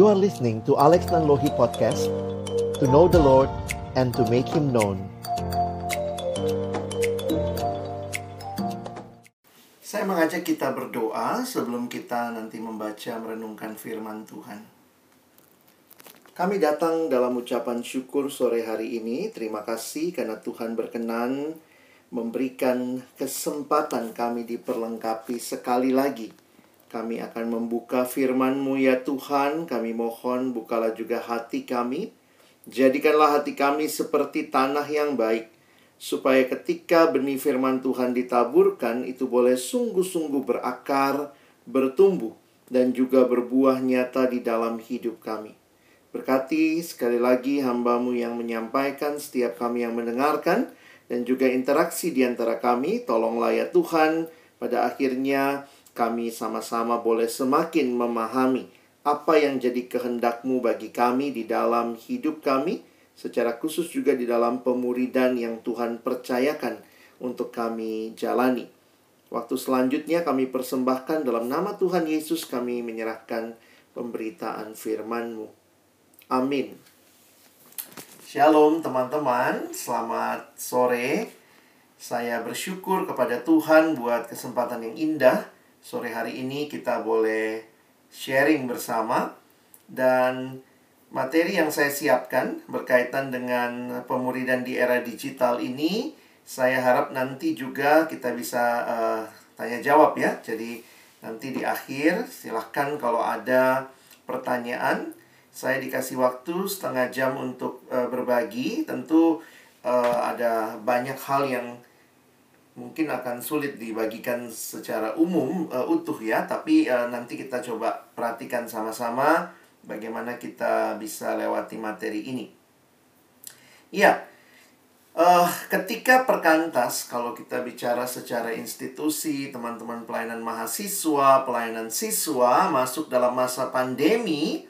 You are listening to Alex Nanlohi Podcast To know the Lord and to make Him known Saya mengajak kita berdoa sebelum kita nanti membaca merenungkan firman Tuhan. Kami datang dalam ucapan syukur sore hari ini. Terima kasih karena Tuhan berkenan memberikan kesempatan kami diperlengkapi sekali lagi. Kami akan membuka firman-Mu ya Tuhan. Kami mohon bukalah juga hati kami. Jadikanlah hati kami seperti tanah yang baik supaya ketika benih firman Tuhan ditaburkan itu boleh sungguh-sungguh berakar, bertumbuh, dan juga berbuah nyata di dalam hidup kami. Berkati sekali lagi hambamu yang menyampaikan, setiap kami yang mendengarkan, dan juga interaksi di antara kami. Tolonglah ya Tuhan, pada akhirnya kami sama-sama boleh semakin memahami apa yang jadi kehendakmu bagi kami di dalam hidup kami, secara khusus juga di dalam pemuridan yang Tuhan percayakan untuk kami jalani. Waktu selanjutnya kami persembahkan dalam nama Tuhan Yesus kami menyerahkan pemberitaan firman-Mu. Amin. Shalom teman-teman, selamat sore. Saya bersyukur kepada Tuhan buat kesempatan yang indah. Sore hari ini kita boleh sharing bersama dan materi yang saya siapkan berkaitan dengan pemuridan di era digital ini, saya harap nanti juga kita bisa uh, tanya jawab ya. Jadi nanti di akhir silahkan kalau ada pertanyaan, saya dikasih waktu setengah jam untuk uh, berbagi. Tentu uh, ada banyak hal yang mungkin akan sulit dibagikan secara umum uh, utuh ya, tapi uh, nanti kita coba perhatikan sama-sama bagaimana kita bisa lewati materi ini. Ya, uh, ketika perkantas, kalau kita bicara secara institusi, teman-teman pelayanan mahasiswa, pelayanan siswa masuk dalam masa pandemi,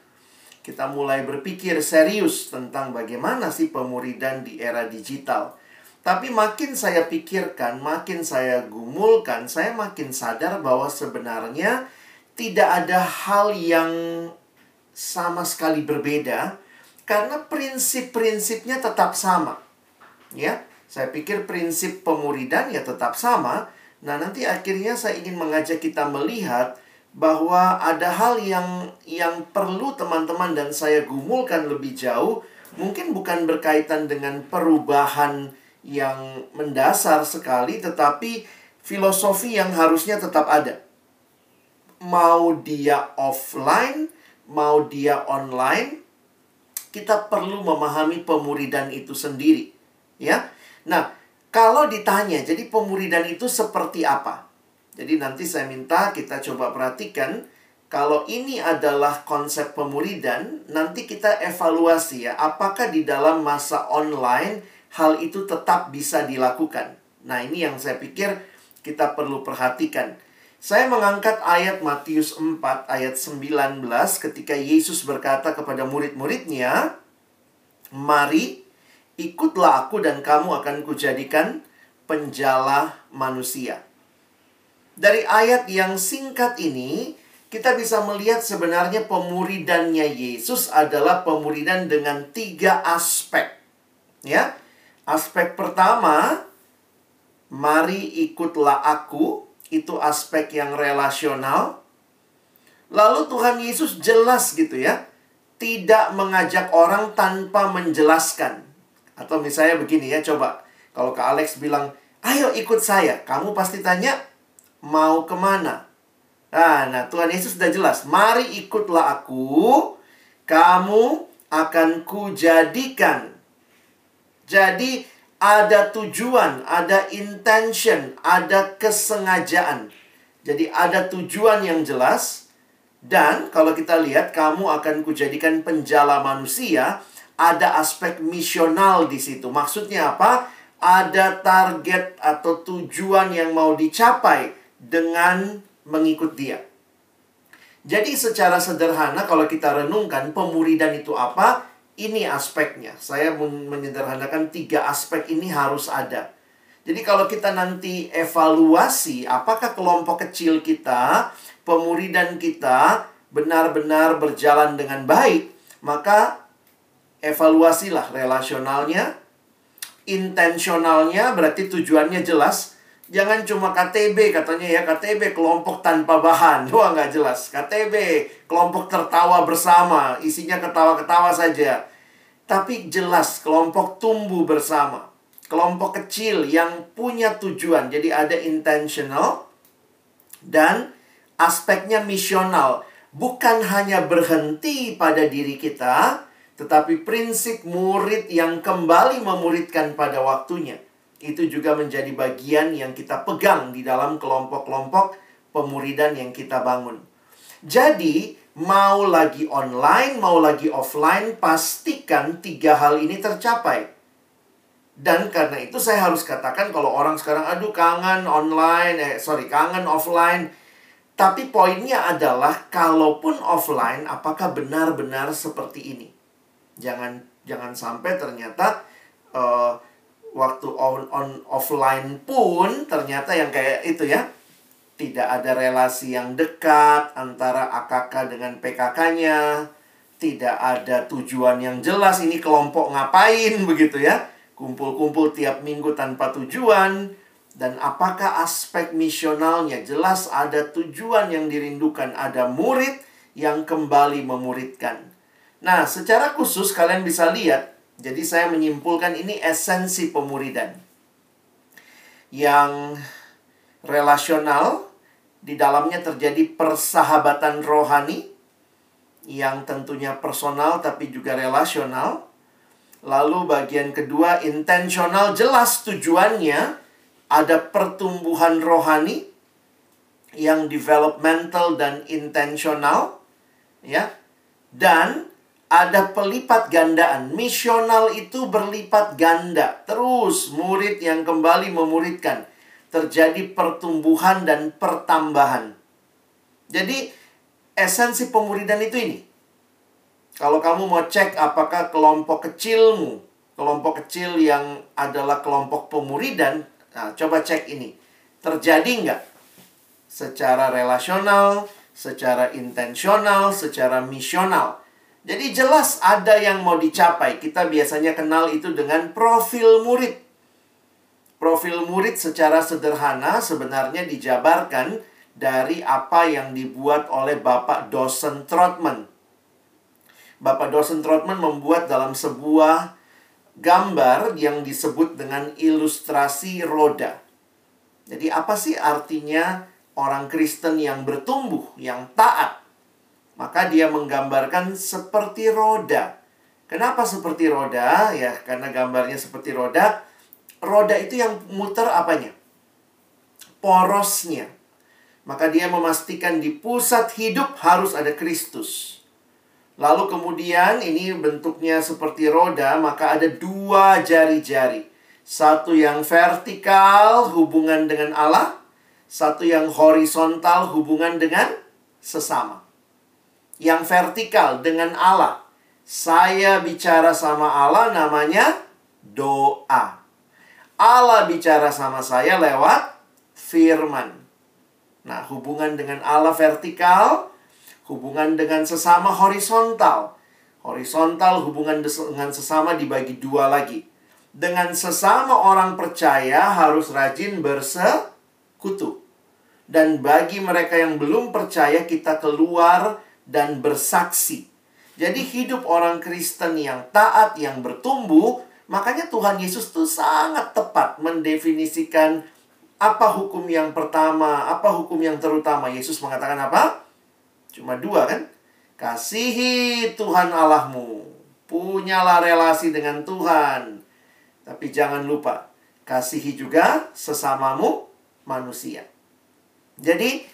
kita mulai berpikir serius tentang bagaimana sih pemuridan di era digital. Tapi makin saya pikirkan, makin saya gumulkan, saya makin sadar bahwa sebenarnya tidak ada hal yang sama sekali berbeda karena prinsip-prinsipnya tetap sama. Ya, saya pikir prinsip pemuridan ya tetap sama. Nah, nanti akhirnya saya ingin mengajak kita melihat bahwa ada hal yang yang perlu teman-teman dan saya gumulkan lebih jauh, mungkin bukan berkaitan dengan perubahan yang mendasar sekali tetapi filosofi yang harusnya tetap ada. Mau dia offline mau dia online, kita perlu memahami pemuridan itu sendiri. Ya. Nah, kalau ditanya, jadi pemuridan itu seperti apa? Jadi nanti saya minta kita coba perhatikan kalau ini adalah konsep pemuridan, nanti kita evaluasi ya, apakah di dalam masa online hal itu tetap bisa dilakukan. Nah, ini yang saya pikir kita perlu perhatikan. Saya mengangkat ayat Matius 4 ayat 19 ketika Yesus berkata kepada murid-muridnya, "Mari ikutlah aku dan kamu akan kujadikan penjala manusia." Dari ayat yang singkat ini, kita bisa melihat sebenarnya pemuridannya Yesus adalah pemuridan dengan tiga aspek. Ya, aspek pertama, mari ikutlah aku itu aspek yang relasional. Lalu Tuhan Yesus jelas gitu ya, tidak mengajak orang tanpa menjelaskan. Atau misalnya begini ya, coba kalau ke Alex bilang, ayo ikut saya, kamu pasti tanya, mau ke mana? Nah, nah Tuhan Yesus sudah jelas, mari ikutlah aku, kamu akan kujadikan. Jadi ada tujuan, ada intention, ada kesengajaan. Jadi ada tujuan yang jelas dan kalau kita lihat kamu akan kujadikan penjala manusia, ada aspek misional di situ. Maksudnya apa? Ada target atau tujuan yang mau dicapai dengan mengikut dia. Jadi secara sederhana kalau kita renungkan pemuridan itu apa? Ini aspeknya. Saya menyederhanakan tiga aspek ini harus ada. Jadi kalau kita nanti evaluasi apakah kelompok kecil kita, pemuridan kita benar-benar berjalan dengan baik, maka evaluasilah relasionalnya, intensionalnya berarti tujuannya jelas. Jangan cuma KTB katanya ya, KTB kelompok tanpa bahan. Wah nggak jelas. KTB kelompok tertawa bersama, isinya ketawa-ketawa saja. Tapi jelas kelompok tumbuh bersama. Kelompok kecil yang punya tujuan. Jadi ada intentional dan aspeknya misional. Bukan hanya berhenti pada diri kita, tetapi prinsip murid yang kembali memuridkan pada waktunya itu juga menjadi bagian yang kita pegang di dalam kelompok-kelompok pemuridan yang kita bangun. Jadi, mau lagi online, mau lagi offline, pastikan tiga hal ini tercapai. Dan karena itu saya harus katakan kalau orang sekarang aduh kangen online, eh sorry kangen offline. Tapi poinnya adalah kalaupun offline apakah benar-benar seperti ini? Jangan jangan sampai ternyata uh, waktu on on offline pun ternyata yang kayak itu ya tidak ada relasi yang dekat antara AKK dengan PKK-nya tidak ada tujuan yang jelas ini kelompok ngapain begitu ya. Kumpul-kumpul tiap minggu tanpa tujuan dan apakah aspek misionalnya? Jelas ada tujuan yang dirindukan ada murid yang kembali memuridkan. Nah secara khusus kalian bisa lihat jadi saya menyimpulkan ini esensi pemuridan. Yang relasional di dalamnya terjadi persahabatan rohani yang tentunya personal tapi juga relasional. Lalu bagian kedua intensional jelas tujuannya ada pertumbuhan rohani yang developmental dan intensional ya. Dan ada pelipat gandaan. Misional itu berlipat ganda. Terus murid yang kembali memuridkan. Terjadi pertumbuhan dan pertambahan. Jadi esensi pemuridan itu ini. Kalau kamu mau cek apakah kelompok kecilmu, kelompok kecil yang adalah kelompok pemuridan, nah, coba cek ini. Terjadi nggak? Secara relasional, secara intensional, secara misional jadi jelas ada yang mau dicapai. Kita biasanya kenal itu dengan profil murid. Profil murid secara sederhana sebenarnya dijabarkan dari apa yang dibuat oleh Bapak dosen Trotman. Bapak dosen Trotman membuat dalam sebuah gambar yang disebut dengan ilustrasi roda. Jadi apa sih artinya orang Kristen yang bertumbuh, yang taat? Maka dia menggambarkan seperti roda. Kenapa seperti roda? Ya, karena gambarnya seperti roda. Roda itu yang muter apanya? Porosnya. Maka dia memastikan di pusat hidup harus ada Kristus. Lalu kemudian ini bentuknya seperti roda, maka ada dua jari-jari. Satu yang vertikal hubungan dengan Allah, satu yang horizontal hubungan dengan sesama yang vertikal dengan Allah. Saya bicara sama Allah namanya doa. Allah bicara sama saya lewat firman. Nah, hubungan dengan Allah vertikal, hubungan dengan sesama horizontal. Horizontal hubungan dengan sesama dibagi dua lagi. Dengan sesama orang percaya harus rajin bersekutu. Dan bagi mereka yang belum percaya kita keluar dan bersaksi. Jadi hidup orang Kristen yang taat, yang bertumbuh, makanya Tuhan Yesus tuh sangat tepat mendefinisikan apa hukum yang pertama, apa hukum yang terutama. Yesus mengatakan apa? Cuma dua kan? Kasihi Tuhan Allahmu. Punyalah relasi dengan Tuhan. Tapi jangan lupa, kasihi juga sesamamu manusia. Jadi,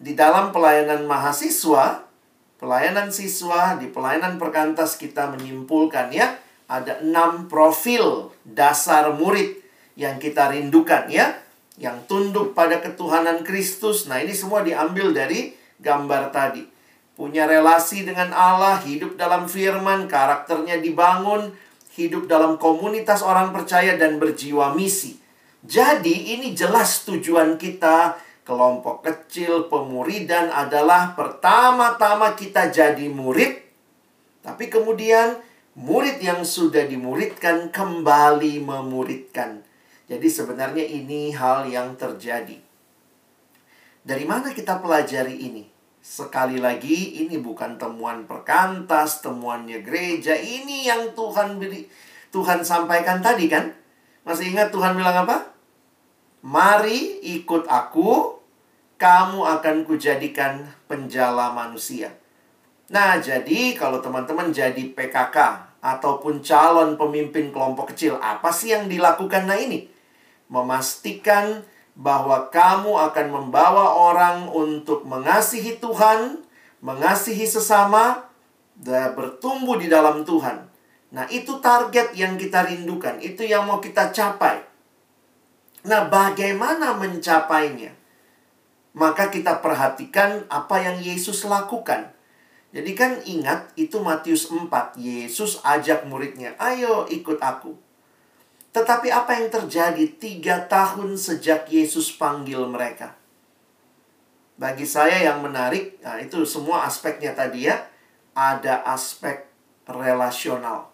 di dalam pelayanan mahasiswa, pelayanan siswa, di pelayanan perkantas kita menyimpulkan ya, ada enam profil dasar murid yang kita rindukan ya, yang tunduk pada ketuhanan Kristus. Nah, ini semua diambil dari gambar tadi. Punya relasi dengan Allah, hidup dalam firman, karakternya dibangun, hidup dalam komunitas orang percaya dan berjiwa misi. Jadi, ini jelas tujuan kita kelompok kecil pemuridan adalah pertama-tama kita jadi murid, tapi kemudian murid yang sudah dimuridkan kembali memuridkan. Jadi sebenarnya ini hal yang terjadi. Dari mana kita pelajari ini? Sekali lagi, ini bukan temuan perkantas, temuannya gereja. Ini yang Tuhan beri, Tuhan sampaikan tadi kan? Masih ingat Tuhan bilang apa? Mari ikut aku, kamu akan kujadikan penjala manusia. Nah, jadi kalau teman-teman jadi PKK ataupun calon pemimpin kelompok kecil, apa sih yang dilakukan? Nah ini, memastikan bahwa kamu akan membawa orang untuk mengasihi Tuhan, mengasihi sesama, dan bertumbuh di dalam Tuhan. Nah, itu target yang kita rindukan, itu yang mau kita capai. Nah, bagaimana mencapainya? Maka kita perhatikan apa yang Yesus lakukan. Jadi kan ingat itu Matius 4, Yesus ajak muridnya, "Ayo ikut aku." Tetapi apa yang terjadi tiga tahun sejak Yesus panggil mereka? Bagi saya yang menarik, nah itu semua aspeknya tadi ya. Ada aspek relasional.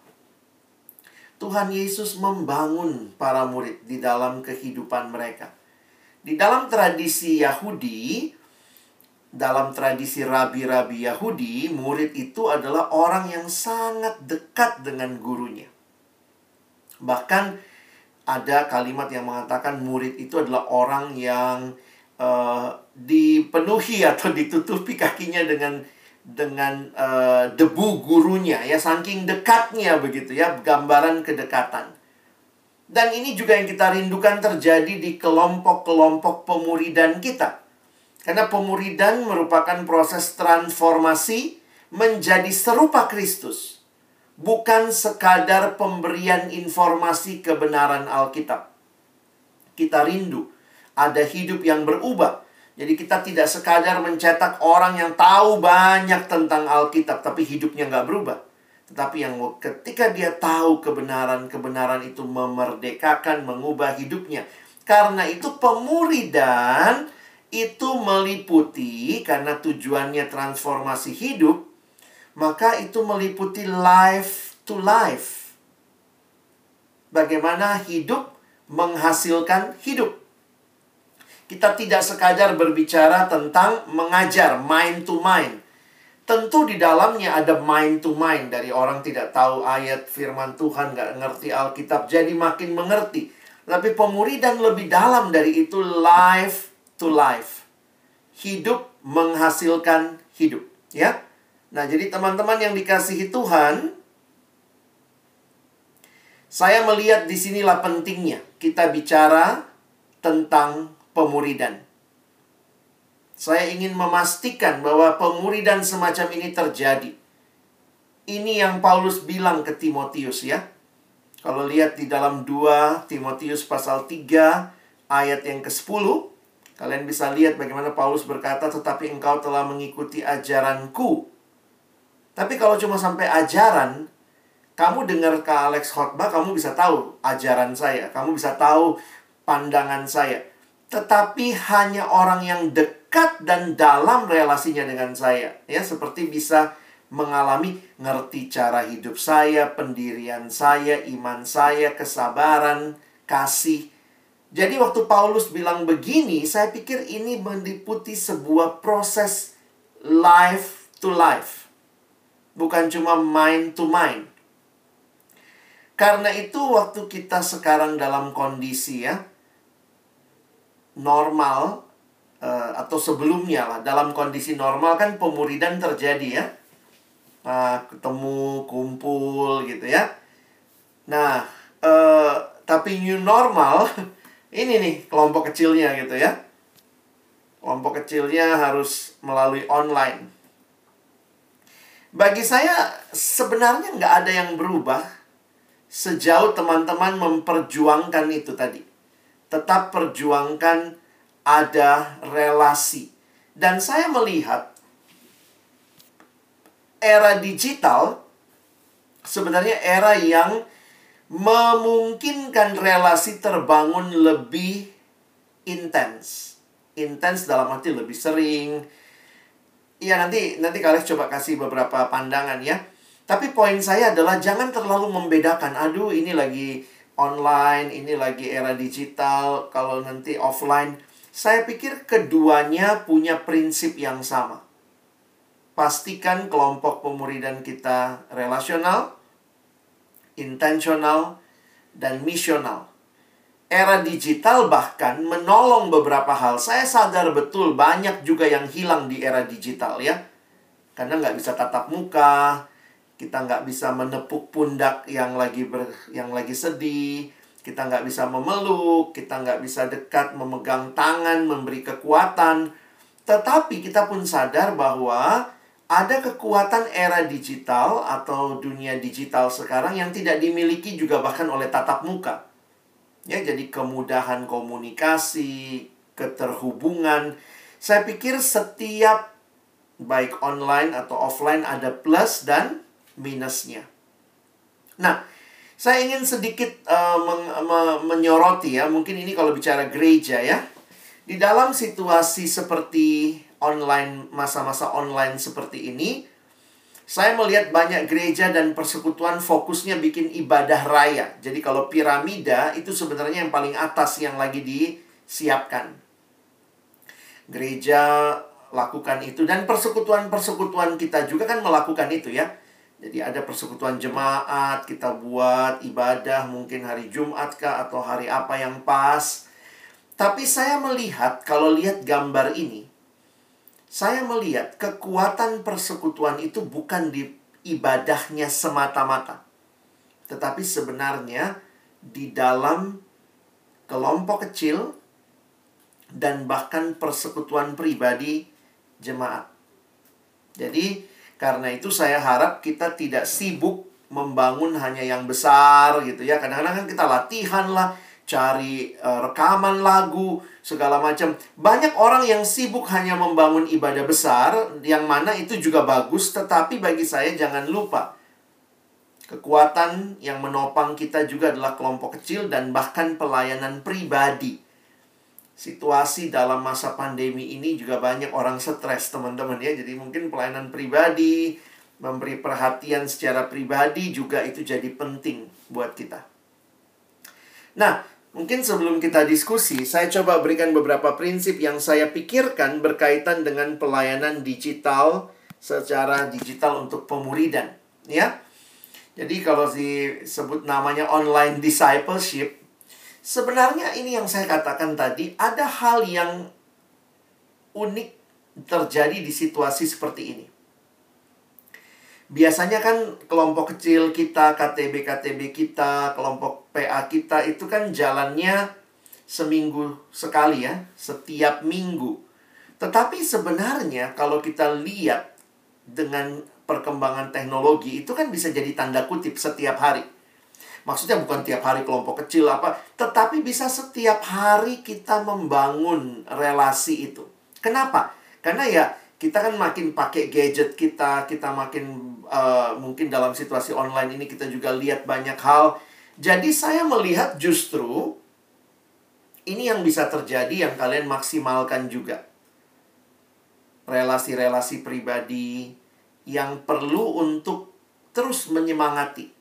Tuhan Yesus membangun para murid di dalam kehidupan mereka. Di dalam tradisi Yahudi, dalam tradisi rabi-rabi Yahudi, murid itu adalah orang yang sangat dekat dengan gurunya. Bahkan ada kalimat yang mengatakan murid itu adalah orang yang uh, dipenuhi atau ditutupi kakinya dengan dengan uh, debu gurunya ya saking dekatnya begitu ya gambaran kedekatan dan ini juga yang kita rindukan terjadi di kelompok-kelompok pemuridan kita karena pemuridan merupakan proses transformasi menjadi serupa Kristus bukan sekadar pemberian informasi kebenaran Alkitab. Kita rindu ada hidup yang berubah. Jadi kita tidak sekadar mencetak orang yang tahu banyak tentang Alkitab, tapi hidupnya nggak berubah. Tetapi yang ketika dia tahu kebenaran-kebenaran itu memerdekakan, mengubah hidupnya. Karena itu pemuridan itu meliputi karena tujuannya transformasi hidup maka itu meliputi life to life. Bagaimana hidup menghasilkan hidup. Kita tidak sekadar berbicara tentang mengajar, mind to mind. Tentu di dalamnya ada mind to mind dari orang tidak tahu ayat firman Tuhan, nggak ngerti Alkitab, jadi makin mengerti. Tapi pemuridan lebih dalam dari itu life to life. Hidup menghasilkan hidup, ya. Nah, jadi teman-teman yang dikasihi Tuhan, saya melihat di sinilah pentingnya kita bicara tentang pemuridan. Saya ingin memastikan bahwa pemuridan semacam ini terjadi. Ini yang Paulus bilang ke Timotius ya. Kalau lihat di dalam 2 Timotius pasal 3 ayat yang ke-10, kalian bisa lihat bagaimana Paulus berkata, "Tetapi engkau telah mengikuti ajaranku tapi kalau cuma sampai ajaran, kamu dengar ke Alex khotbah, kamu bisa tahu ajaran saya, kamu bisa tahu pandangan saya. Tetapi hanya orang yang dekat dan dalam relasinya dengan saya, ya seperti bisa mengalami ngerti cara hidup saya, pendirian saya, iman saya, kesabaran, kasih. Jadi waktu Paulus bilang begini, saya pikir ini meliputi sebuah proses life to life bukan cuma mind to mind. Karena itu waktu kita sekarang dalam kondisi ya normal uh, atau sebelumnya lah dalam kondisi normal kan pemuridan terjadi ya. Nah, ketemu, kumpul gitu ya. Nah, uh, tapi new normal ini nih kelompok kecilnya gitu ya. Kelompok kecilnya harus melalui online. Bagi saya sebenarnya nggak ada yang berubah sejauh teman-teman memperjuangkan itu tadi. Tetap perjuangkan ada relasi. Dan saya melihat era digital sebenarnya era yang memungkinkan relasi terbangun lebih intens. intens dalam arti lebih sering. Iya nanti nanti kalian coba kasih beberapa pandangan ya. Tapi poin saya adalah jangan terlalu membedakan. Aduh ini lagi online, ini lagi era digital, kalau nanti offline. Saya pikir keduanya punya prinsip yang sama. Pastikan kelompok pemuridan kita relasional, intensional, dan misional. Era digital bahkan menolong beberapa hal. Saya sadar betul banyak juga yang hilang di era digital ya. Karena nggak bisa tatap muka, kita nggak bisa menepuk pundak yang lagi ber, yang lagi sedih, kita nggak bisa memeluk, kita nggak bisa dekat memegang tangan, memberi kekuatan. Tetapi kita pun sadar bahwa ada kekuatan era digital atau dunia digital sekarang yang tidak dimiliki juga bahkan oleh tatap muka. Ya, jadi kemudahan komunikasi, keterhubungan. Saya pikir setiap baik online atau offline ada plus dan minusnya. Nah, saya ingin sedikit uh, men me menyoroti ya, mungkin ini kalau bicara gereja ya. Di dalam situasi seperti online masa-masa online seperti ini, saya melihat banyak gereja dan persekutuan fokusnya bikin ibadah raya. Jadi kalau piramida itu sebenarnya yang paling atas yang lagi disiapkan. Gereja lakukan itu dan persekutuan-persekutuan kita juga kan melakukan itu ya. Jadi ada persekutuan jemaat, kita buat ibadah mungkin hari Jumat kah atau hari apa yang pas. Tapi saya melihat kalau lihat gambar ini, saya melihat kekuatan persekutuan itu bukan di ibadahnya semata-mata, tetapi sebenarnya di dalam kelompok kecil dan bahkan persekutuan pribadi jemaat. Jadi, karena itu saya harap kita tidak sibuk membangun hanya yang besar gitu ya. Kadang-kadang kan kita latihan lah, cari uh, rekaman lagu, segala macam. Banyak orang yang sibuk hanya membangun ibadah besar, yang mana itu juga bagus, tetapi bagi saya jangan lupa. Kekuatan yang menopang kita juga adalah kelompok kecil dan bahkan pelayanan pribadi. Situasi dalam masa pandemi ini juga banyak orang stres, teman-teman ya. Jadi mungkin pelayanan pribadi, memberi perhatian secara pribadi juga itu jadi penting buat kita. Nah, Mungkin sebelum kita diskusi, saya coba berikan beberapa prinsip yang saya pikirkan berkaitan dengan pelayanan digital secara digital untuk pemuridan, ya. Jadi kalau disebut namanya online discipleship, sebenarnya ini yang saya katakan tadi, ada hal yang unik terjadi di situasi seperti ini. Biasanya kan kelompok kecil kita, KTB-KTB kita, kelompok PA kita itu kan jalannya seminggu sekali ya, setiap minggu. Tetapi sebenarnya kalau kita lihat dengan perkembangan teknologi itu kan bisa jadi tanda kutip setiap hari. Maksudnya bukan tiap hari kelompok kecil apa, tetapi bisa setiap hari kita membangun relasi itu. Kenapa? Karena ya kita kan makin pakai gadget kita, kita makin uh, mungkin dalam situasi online ini kita juga lihat banyak hal. Jadi saya melihat justru ini yang bisa terjadi yang kalian maksimalkan juga. Relasi-relasi pribadi yang perlu untuk terus menyemangati.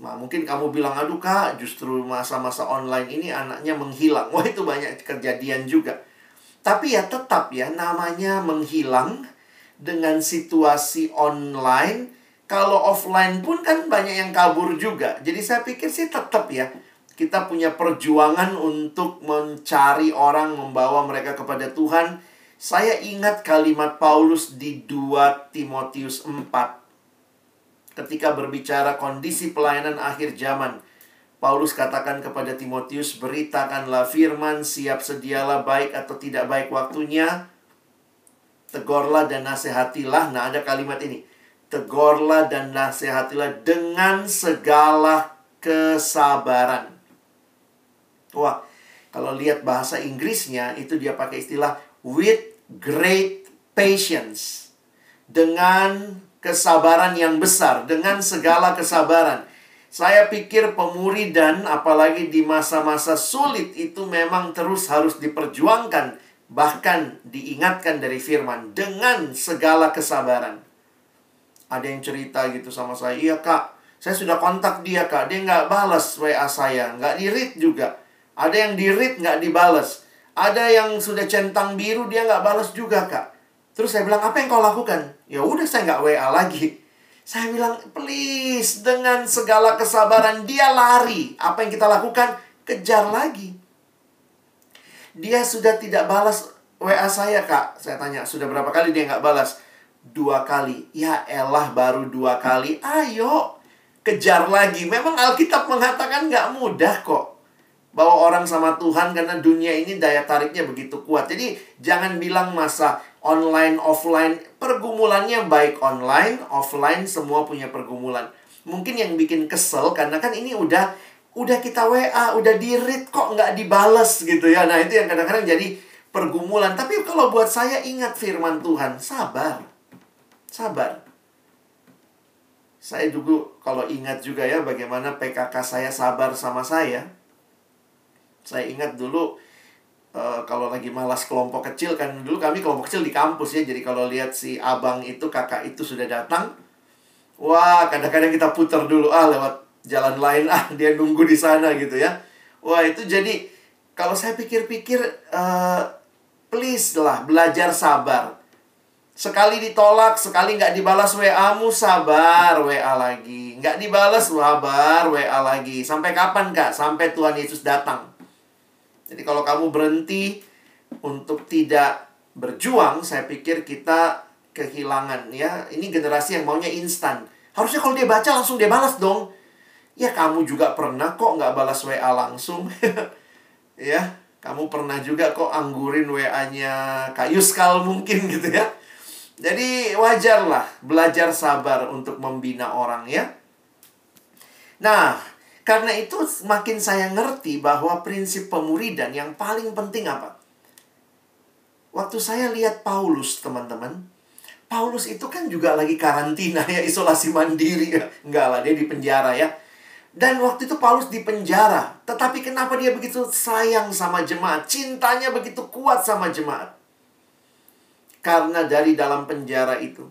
Nah, mungkin kamu bilang, aduh kak, justru masa-masa online ini anaknya menghilang. Wah, itu banyak kejadian juga. Tapi ya tetap ya namanya menghilang dengan situasi online. Kalau offline pun kan banyak yang kabur juga. Jadi saya pikir sih tetap ya kita punya perjuangan untuk mencari orang membawa mereka kepada Tuhan. Saya ingat kalimat Paulus di 2 Timotius 4 ketika berbicara kondisi pelayanan akhir zaman. Paulus katakan kepada Timotius, beritakanlah firman, siap sedialah baik atau tidak baik waktunya. Tegorlah dan nasihatilah. Nah, ada kalimat ini. Tegorlah dan nasihatilah dengan segala kesabaran. Wah, kalau lihat bahasa Inggrisnya, itu dia pakai istilah with great patience. Dengan kesabaran yang besar, dengan segala kesabaran. Saya pikir pemuridan apalagi di masa-masa sulit itu memang terus harus diperjuangkan bahkan diingatkan dari firman dengan segala kesabaran. Ada yang cerita gitu sama saya, iya kak, saya sudah kontak dia kak, dia nggak balas WA saya, nggak di read juga. Ada yang di read nggak dibalas. Ada yang sudah centang biru dia nggak balas juga kak. Terus saya bilang apa yang kau lakukan? Ya udah saya nggak WA lagi. Saya bilang, please, dengan segala kesabaran, dia lari. Apa yang kita lakukan? Kejar lagi. Dia sudah tidak balas WA saya, Kak. Saya tanya, sudah berapa kali dia nggak balas? Dua kali. Ya elah, baru dua kali. Ayo, kejar lagi. Memang Alkitab mengatakan nggak mudah kok. Bawa orang sama Tuhan karena dunia ini daya tariknya begitu kuat. Jadi, jangan bilang masa online, offline, pergumulannya baik online, offline, semua punya pergumulan. Mungkin yang bikin kesel karena kan ini udah udah kita WA, udah di read kok nggak dibales gitu ya. Nah itu yang kadang-kadang jadi pergumulan. Tapi kalau buat saya ingat firman Tuhan, sabar. Sabar. Saya juga kalau ingat juga ya bagaimana PKK saya sabar sama saya. Saya ingat dulu uh, kalau lagi malas kelompok kecil kan dulu kami kelompok kecil di kampus ya jadi kalau lihat si abang itu kakak itu sudah datang wah kadang-kadang kita putar dulu ah lewat jalan lain ah dia nunggu di sana gitu ya. Wah itu jadi kalau saya pikir-pikir uh, please lah belajar sabar. Sekali ditolak sekali nggak dibalas WA-mu sabar WA lagi. Nggak dibalas sabar WA lagi. Sampai kapan kak? Sampai Tuhan Yesus datang jadi kalau kamu berhenti untuk tidak berjuang, saya pikir kita kehilangan ya. Ini generasi yang maunya instan. Harusnya kalau dia baca langsung dia balas dong. Ya kamu juga pernah kok nggak balas WA langsung. ya, kamu pernah juga kok anggurin WA-nya Kak Yuskal mungkin gitu ya. Jadi wajarlah belajar sabar untuk membina orang ya. Nah, karena itu makin saya ngerti bahwa prinsip pemuridan yang paling penting apa? Waktu saya lihat Paulus, teman-teman, Paulus itu kan juga lagi karantina ya, isolasi mandiri ya. Enggak lah, dia di penjara ya. Dan waktu itu Paulus di penjara. Tetapi kenapa dia begitu sayang sama jemaat? Cintanya begitu kuat sama jemaat. Karena dari dalam penjara itu,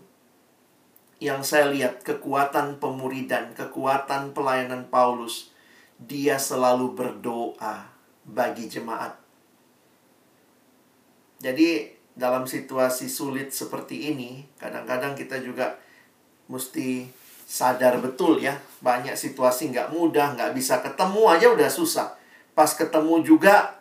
yang saya lihat kekuatan pemuridan, kekuatan pelayanan Paulus dia selalu berdoa bagi jemaat. Jadi dalam situasi sulit seperti ini, kadang-kadang kita juga mesti sadar betul ya. Banyak situasi nggak mudah, nggak bisa ketemu aja udah susah. Pas ketemu juga,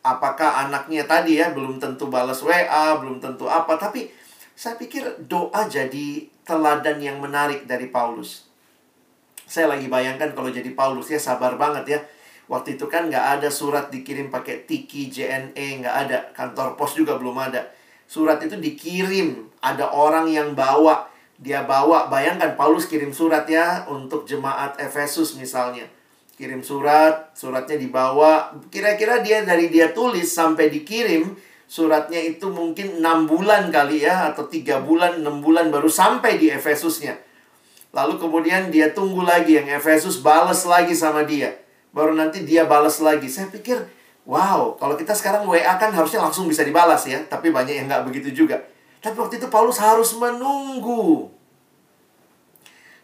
apakah anaknya tadi ya belum tentu balas WA, belum tentu apa. Tapi saya pikir doa jadi teladan yang menarik dari Paulus. Saya lagi bayangkan kalau jadi Paulus ya sabar banget ya. Waktu itu kan nggak ada surat dikirim pakai tiki, JNE, nggak ada. Kantor pos juga belum ada. Surat itu dikirim. Ada orang yang bawa. Dia bawa, bayangkan Paulus kirim surat ya untuk jemaat Efesus misalnya. Kirim surat, suratnya dibawa. Kira-kira dia dari dia tulis sampai dikirim, suratnya itu mungkin 6 bulan kali ya. Atau 3 bulan, 6 bulan baru sampai di Efesusnya. Lalu kemudian dia tunggu lagi yang Efesus balas lagi sama dia. Baru nanti dia balas lagi. Saya pikir, wow, kalau kita sekarang WA kan harusnya langsung bisa dibalas ya. Tapi banyak yang nggak begitu juga. Tapi waktu itu Paulus harus menunggu.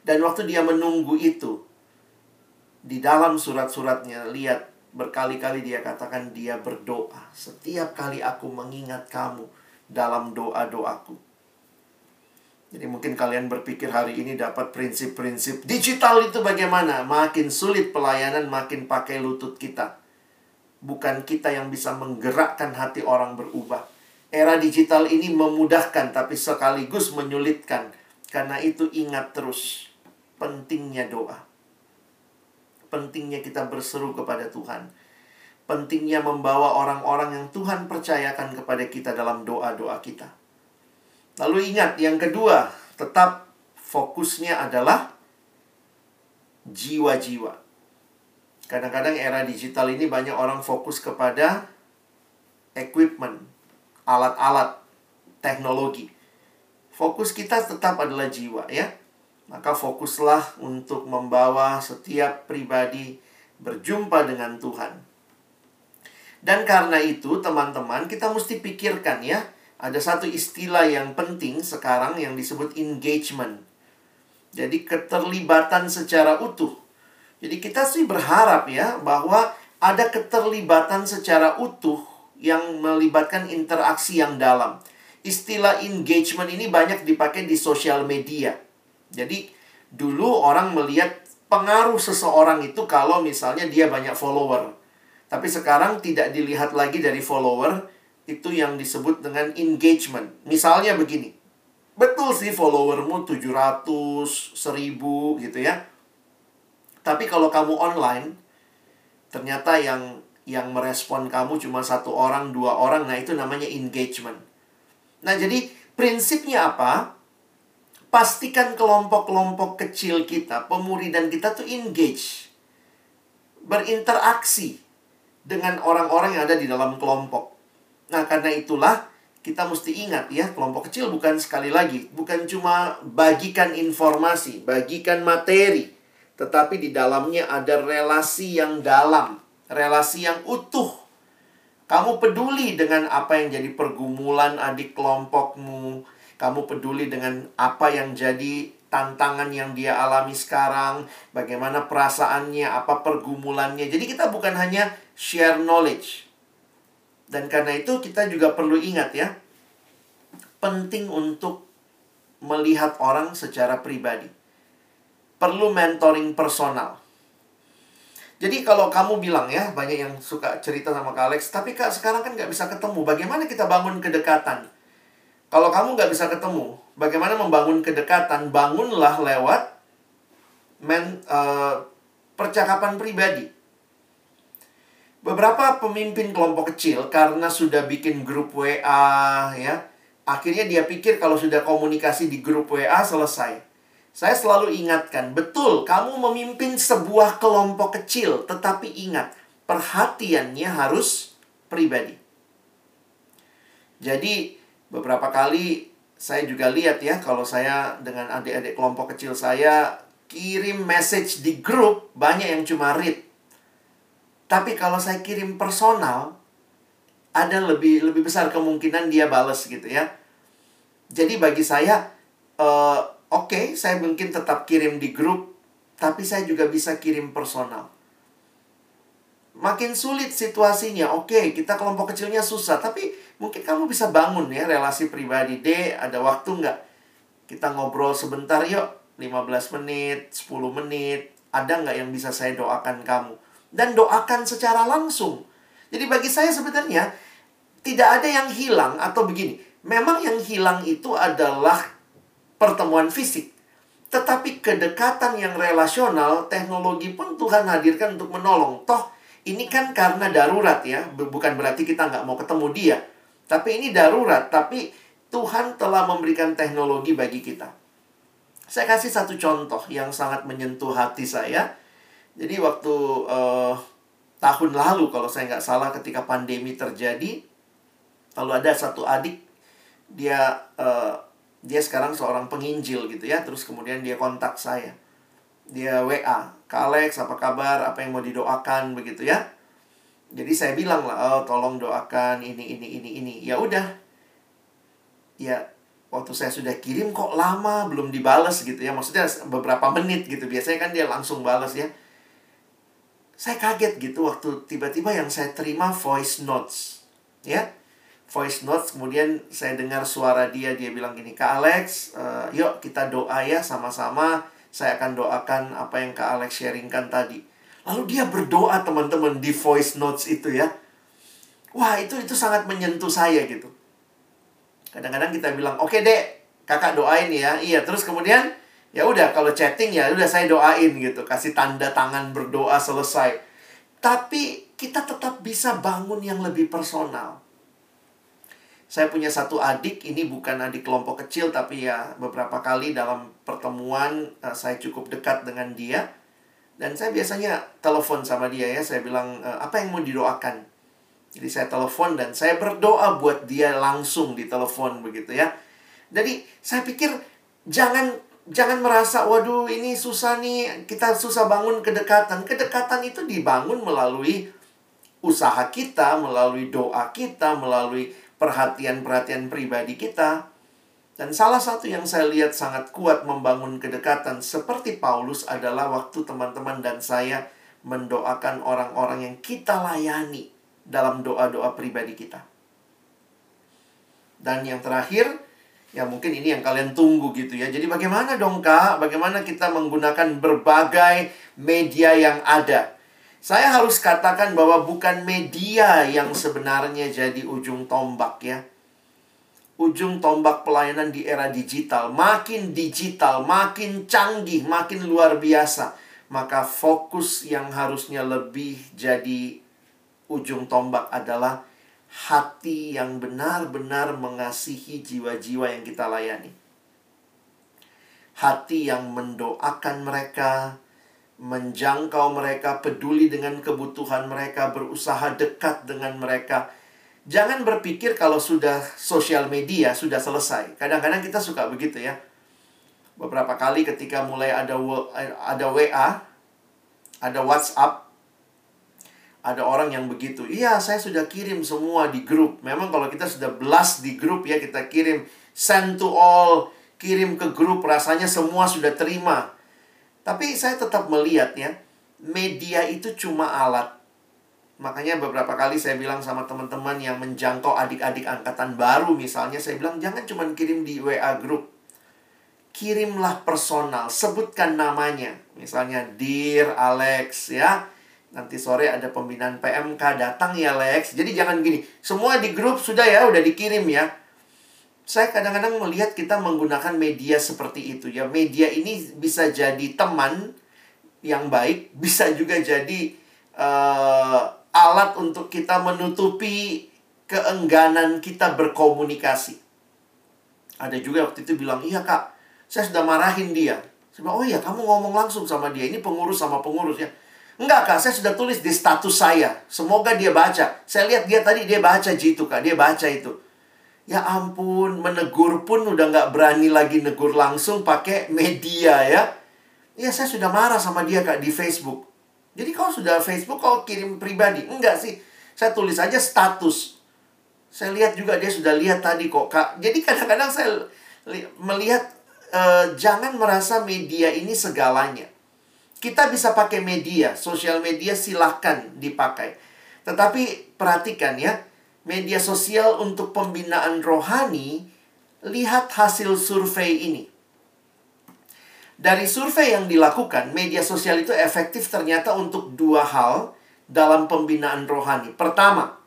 Dan waktu dia menunggu itu, di dalam surat-suratnya, lihat berkali-kali dia katakan dia berdoa. Setiap kali aku mengingat kamu dalam doa-doaku. Jadi mungkin kalian berpikir hari ini dapat prinsip-prinsip digital itu bagaimana? Makin sulit pelayanan, makin pakai lutut kita. Bukan kita yang bisa menggerakkan hati orang berubah. Era digital ini memudahkan tapi sekaligus menyulitkan. Karena itu ingat terus pentingnya doa. Pentingnya kita berseru kepada Tuhan. Pentingnya membawa orang-orang yang Tuhan percayakan kepada kita dalam doa-doa kita. Lalu ingat, yang kedua, tetap fokusnya adalah jiwa-jiwa. Kadang-kadang era digital ini banyak orang fokus kepada equipment, alat-alat, teknologi. Fokus kita tetap adalah jiwa ya. Maka fokuslah untuk membawa setiap pribadi berjumpa dengan Tuhan. Dan karena itu, teman-teman, kita mesti pikirkan ya, ada satu istilah yang penting sekarang yang disebut engagement. Jadi keterlibatan secara utuh. Jadi kita sih berharap ya bahwa ada keterlibatan secara utuh yang melibatkan interaksi yang dalam. Istilah engagement ini banyak dipakai di sosial media. Jadi dulu orang melihat pengaruh seseorang itu kalau misalnya dia banyak follower. Tapi sekarang tidak dilihat lagi dari follower, itu yang disebut dengan engagement. Misalnya begini. Betul sih followermu 700, 1000 gitu ya. Tapi kalau kamu online, ternyata yang yang merespon kamu cuma satu orang, dua orang, nah itu namanya engagement. Nah, jadi prinsipnya apa? Pastikan kelompok-kelompok kecil kita, pemuridan kita tuh engage. Berinteraksi dengan orang-orang yang ada di dalam kelompok. Nah, karena itulah kita mesti ingat ya, kelompok kecil bukan sekali lagi, bukan cuma bagikan informasi, bagikan materi, tetapi di dalamnya ada relasi yang dalam, relasi yang utuh kamu peduli dengan apa yang jadi pergumulan adik kelompokmu. Kamu peduli dengan apa yang jadi tantangan yang dia alami sekarang, bagaimana perasaannya, apa pergumulannya. Jadi kita bukan hanya share knowledge. Dan karena itu kita juga perlu ingat ya, penting untuk melihat orang secara pribadi. Perlu mentoring personal. Jadi kalau kamu bilang ya, banyak yang suka cerita sama Kak Alex, tapi Kak sekarang kan nggak bisa ketemu. Bagaimana kita bangun kedekatan? Kalau kamu nggak bisa ketemu, bagaimana membangun kedekatan? Bangunlah lewat men, uh, percakapan pribadi. Beberapa pemimpin kelompok kecil karena sudah bikin grup WA ya, akhirnya dia pikir kalau sudah komunikasi di grup WA selesai. Saya selalu ingatkan, betul kamu memimpin sebuah kelompok kecil, tetapi ingat, perhatiannya harus pribadi. Jadi, beberapa kali saya juga lihat ya, kalau saya dengan adik-adik kelompok kecil saya kirim message di grup, banyak yang cuma read. Tapi kalau saya kirim personal, ada lebih lebih besar kemungkinan dia bales gitu ya. Jadi bagi saya, uh, oke, okay, saya mungkin tetap kirim di grup, tapi saya juga bisa kirim personal. Makin sulit situasinya, oke, okay, kita kelompok kecilnya susah, tapi mungkin kamu bisa bangun ya relasi pribadi. D, ada waktu nggak? Kita ngobrol sebentar yuk, 15 menit, 10 menit. Ada nggak yang bisa saya doakan kamu? Dan doakan secara langsung. Jadi bagi saya sebenarnya, tidak ada yang hilang atau begini. Memang yang hilang itu adalah pertemuan fisik. Tetapi kedekatan yang relasional, teknologi pun Tuhan hadirkan untuk menolong. Toh, ini kan karena darurat ya. Bukan berarti kita nggak mau ketemu dia. Tapi ini darurat. Tapi Tuhan telah memberikan teknologi bagi kita. Saya kasih satu contoh yang sangat menyentuh hati saya. Jadi waktu uh, tahun lalu kalau saya nggak salah ketika pandemi terjadi, lalu ada satu adik dia uh, dia sekarang seorang penginjil gitu ya terus kemudian dia kontak saya dia WA Kak Alex apa kabar apa yang mau didoakan begitu ya jadi saya bilang lah oh tolong doakan ini ini ini ini. Ya udah. Ya waktu saya sudah kirim kok lama belum dibales gitu ya. Maksudnya beberapa menit gitu. Biasanya kan dia langsung balas ya. Saya kaget gitu waktu tiba-tiba yang saya terima voice notes ya. Voice notes kemudian saya dengar suara dia dia bilang gini Kak Alex uh, yuk kita doa ya sama-sama. Saya akan doakan apa yang Kak Alex sharingkan tadi lalu dia berdoa teman-teman di voice notes itu ya. Wah itu itu sangat menyentuh saya gitu. Kadang-kadang kita bilang oke dek kakak doain ya. Iya terus kemudian ya udah kalau chatting ya udah saya doain gitu. Kasih tanda tangan berdoa selesai. Tapi kita tetap bisa bangun yang lebih personal. Saya punya satu adik, ini bukan adik kelompok kecil, tapi ya beberapa kali dalam pertemuan uh, saya cukup dekat dengan dia. Dan saya biasanya telepon sama dia ya, saya bilang, uh, apa yang mau didoakan? Jadi saya telepon dan saya berdoa buat dia langsung di telepon begitu ya. Jadi saya pikir jangan jangan merasa, waduh ini susah nih, kita susah bangun kedekatan. Kedekatan itu dibangun melalui usaha kita, melalui doa kita, melalui perhatian-perhatian pribadi kita. Dan salah satu yang saya lihat sangat kuat membangun kedekatan seperti Paulus adalah waktu teman-teman dan saya mendoakan orang-orang yang kita layani dalam doa-doa pribadi kita. Dan yang terakhir, ya mungkin ini yang kalian tunggu gitu ya. Jadi bagaimana dong Kak? Bagaimana kita menggunakan berbagai media yang ada? Saya harus katakan bahwa bukan media yang sebenarnya jadi ujung tombak ya ujung tombak pelayanan di era digital. Makin digital, makin canggih, makin luar biasa. Maka fokus yang harusnya lebih jadi ujung tombak adalah hati yang benar-benar mengasihi jiwa-jiwa yang kita layani. Hati yang mendoakan mereka, menjangkau mereka, peduli dengan kebutuhan mereka, berusaha dekat dengan mereka Jangan berpikir kalau sudah sosial media sudah selesai. Kadang-kadang kita suka begitu ya. Beberapa kali ketika mulai ada ada WA, ada WhatsApp, ada orang yang begitu. Iya, saya sudah kirim semua di grup. Memang kalau kita sudah blast di grup ya, kita kirim send to all, kirim ke grup, rasanya semua sudah terima. Tapi saya tetap melihat ya, media itu cuma alat Makanya beberapa kali saya bilang sama teman-teman yang menjangkau adik-adik angkatan baru misalnya, saya bilang jangan cuma kirim di WA group. Kirimlah personal, sebutkan namanya. Misalnya Dear Alex ya. Nanti sore ada pembinaan PMK, datang ya Alex. Jadi jangan gini, semua di grup sudah ya, udah dikirim ya. Saya kadang-kadang melihat kita menggunakan media seperti itu ya. Media ini bisa jadi teman yang baik, bisa juga jadi uh, alat untuk kita menutupi keengganan kita berkomunikasi. Ada juga waktu itu bilang, iya kak, saya sudah marahin dia. Saya bilang, oh iya kamu ngomong langsung sama dia, ini pengurus sama pengurus ya. Enggak kak, saya sudah tulis di status saya. Semoga dia baca. Saya lihat dia tadi dia baca jitu kak, dia baca itu. Ya ampun, menegur pun udah nggak berani lagi negur langsung pakai media ya. Ya saya sudah marah sama dia kak di Facebook. Jadi kalau sudah Facebook, kau kirim pribadi. Enggak sih. Saya tulis aja status. Saya lihat juga dia sudah lihat tadi kok, Kak. Jadi kadang-kadang saya melihat uh, jangan merasa media ini segalanya. Kita bisa pakai media, sosial media silahkan dipakai. Tetapi perhatikan ya, media sosial untuk pembinaan rohani, lihat hasil survei ini. Dari survei yang dilakukan, media sosial itu efektif ternyata untuk dua hal dalam pembinaan rohani. Pertama,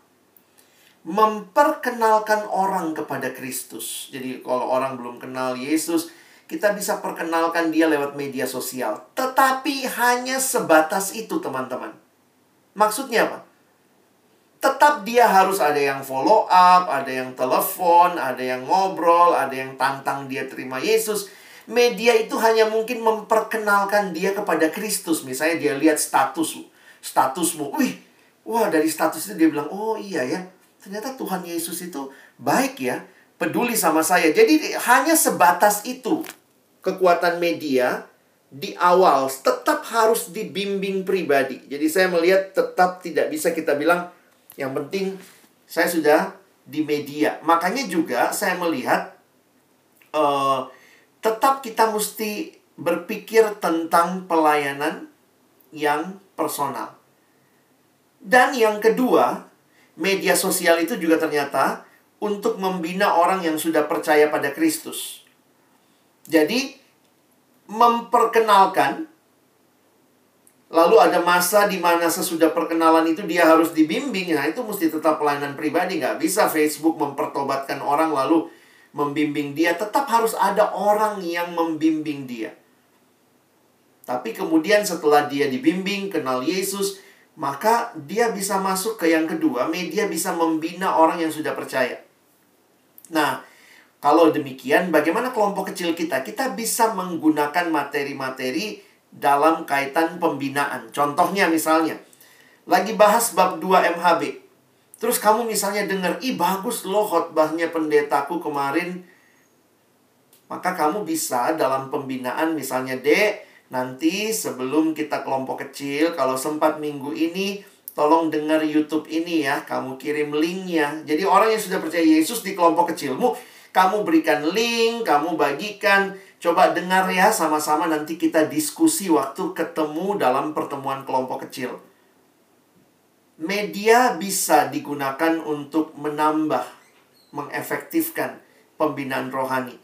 memperkenalkan orang kepada Kristus. Jadi kalau orang belum kenal Yesus, kita bisa perkenalkan dia lewat media sosial. Tetapi hanya sebatas itu, teman-teman. Maksudnya apa? Tetap dia harus ada yang follow up, ada yang telepon, ada yang ngobrol, ada yang tantang dia terima Yesus media itu hanya mungkin memperkenalkan dia kepada Kristus. Misalnya dia lihat status statusmu. Wih, wah dari status itu dia bilang, "Oh iya ya, ternyata Tuhan Yesus itu baik ya, peduli sama saya." Jadi hanya sebatas itu kekuatan media di awal tetap harus dibimbing pribadi. Jadi saya melihat tetap tidak bisa kita bilang yang penting saya sudah di media. Makanya juga saya melihat uh, tetap kita mesti berpikir tentang pelayanan yang personal. Dan yang kedua, media sosial itu juga ternyata untuk membina orang yang sudah percaya pada Kristus. Jadi, memperkenalkan, lalu ada masa di mana sesudah perkenalan itu dia harus dibimbing. Nah, itu mesti tetap pelayanan pribadi. Nggak bisa Facebook mempertobatkan orang lalu membimbing dia, tetap harus ada orang yang membimbing dia. Tapi kemudian setelah dia dibimbing, kenal Yesus, maka dia bisa masuk ke yang kedua, media bisa membina orang yang sudah percaya. Nah, kalau demikian, bagaimana kelompok kecil kita? Kita bisa menggunakan materi-materi dalam kaitan pembinaan. Contohnya misalnya, lagi bahas bab 2 MHB. Terus kamu misalnya dengar, ih bagus loh khotbahnya pendetaku kemarin. Maka kamu bisa dalam pembinaan misalnya Dek, nanti sebelum kita kelompok kecil, kalau sempat minggu ini, tolong dengar YouTube ini ya, kamu kirim linknya. Jadi orang yang sudah percaya Yesus di kelompok kecilmu, kamu berikan link, kamu bagikan, coba dengar ya sama-sama nanti kita diskusi waktu ketemu dalam pertemuan kelompok kecil. Media bisa digunakan untuk menambah, mengefektifkan pembinaan rohani.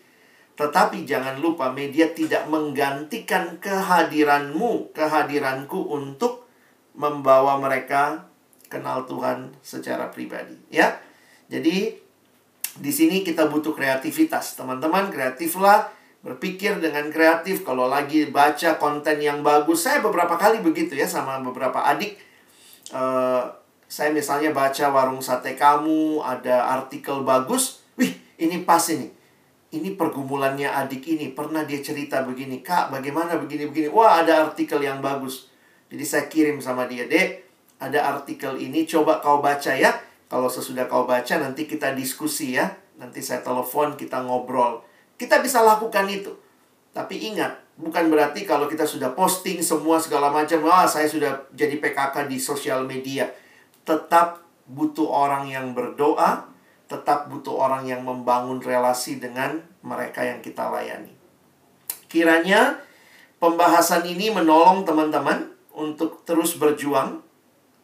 Tetapi jangan lupa media tidak menggantikan kehadiranmu, kehadiranku untuk membawa mereka kenal Tuhan secara pribadi, ya. Jadi di sini kita butuh kreativitas. Teman-teman kreatiflah, berpikir dengan kreatif kalau lagi baca konten yang bagus. Saya beberapa kali begitu ya sama beberapa adik uh, saya misalnya baca warung sate kamu, ada artikel bagus. Wih, ini pas ini. Ini pergumulannya adik ini pernah dia cerita begini kak bagaimana begini begini? Wah ada artikel yang bagus. Jadi saya kirim sama dia dek ada artikel ini coba kau baca ya. Kalau sesudah kau baca nanti kita diskusi ya. Nanti saya telepon kita ngobrol. Kita bisa lakukan itu. Tapi ingat bukan berarti kalau kita sudah posting semua segala macam wah saya sudah jadi PKK di sosial media tetap butuh orang yang berdoa tetap butuh orang yang membangun relasi dengan mereka yang kita layani. Kiranya pembahasan ini menolong teman-teman untuk terus berjuang.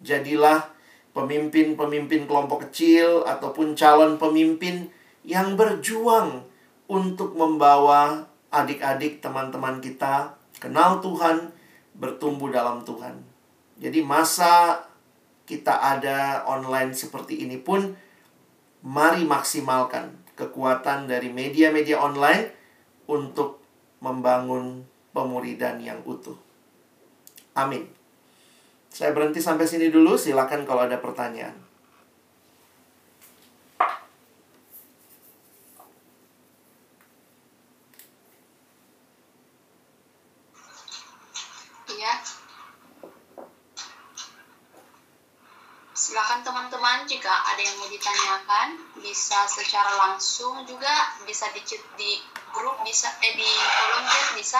Jadilah pemimpin-pemimpin kelompok kecil ataupun calon pemimpin yang berjuang untuk membawa adik-adik teman-teman kita kenal Tuhan, bertumbuh dalam Tuhan. Jadi masa kita ada online seperti ini pun mari maksimalkan kekuatan dari media-media online untuk membangun pemuridan yang utuh. Amin. Saya berhenti sampai sini dulu, silakan kalau ada pertanyaan. Silakan teman-teman jika ada yang mau ditanyakan bisa secara langsung juga bisa di di grup bisa eh di kolom chat bisa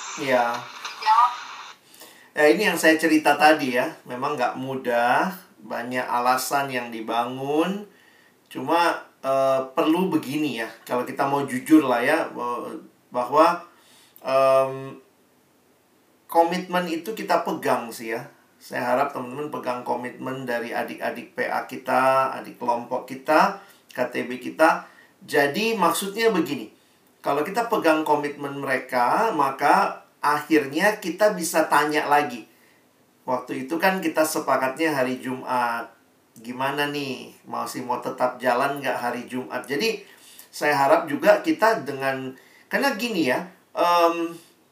ya jawab ya ini yang saya cerita tadi ya. Memang nggak mudah. Banyak alasan yang dibangun. Cuma uh, perlu begini ya. Kalau kita mau jujur lah ya bahwa um, komitmen itu kita pegang sih ya. Saya harap teman-teman pegang komitmen dari adik-adik PA kita, adik kelompok kita, KTB kita. Jadi maksudnya begini, kalau kita pegang komitmen mereka, maka akhirnya kita bisa tanya lagi. Waktu itu kan kita sepakatnya hari Jumat. Gimana nih, masih mau tetap jalan nggak hari Jumat? Jadi saya harap juga kita dengan, karena gini ya, um,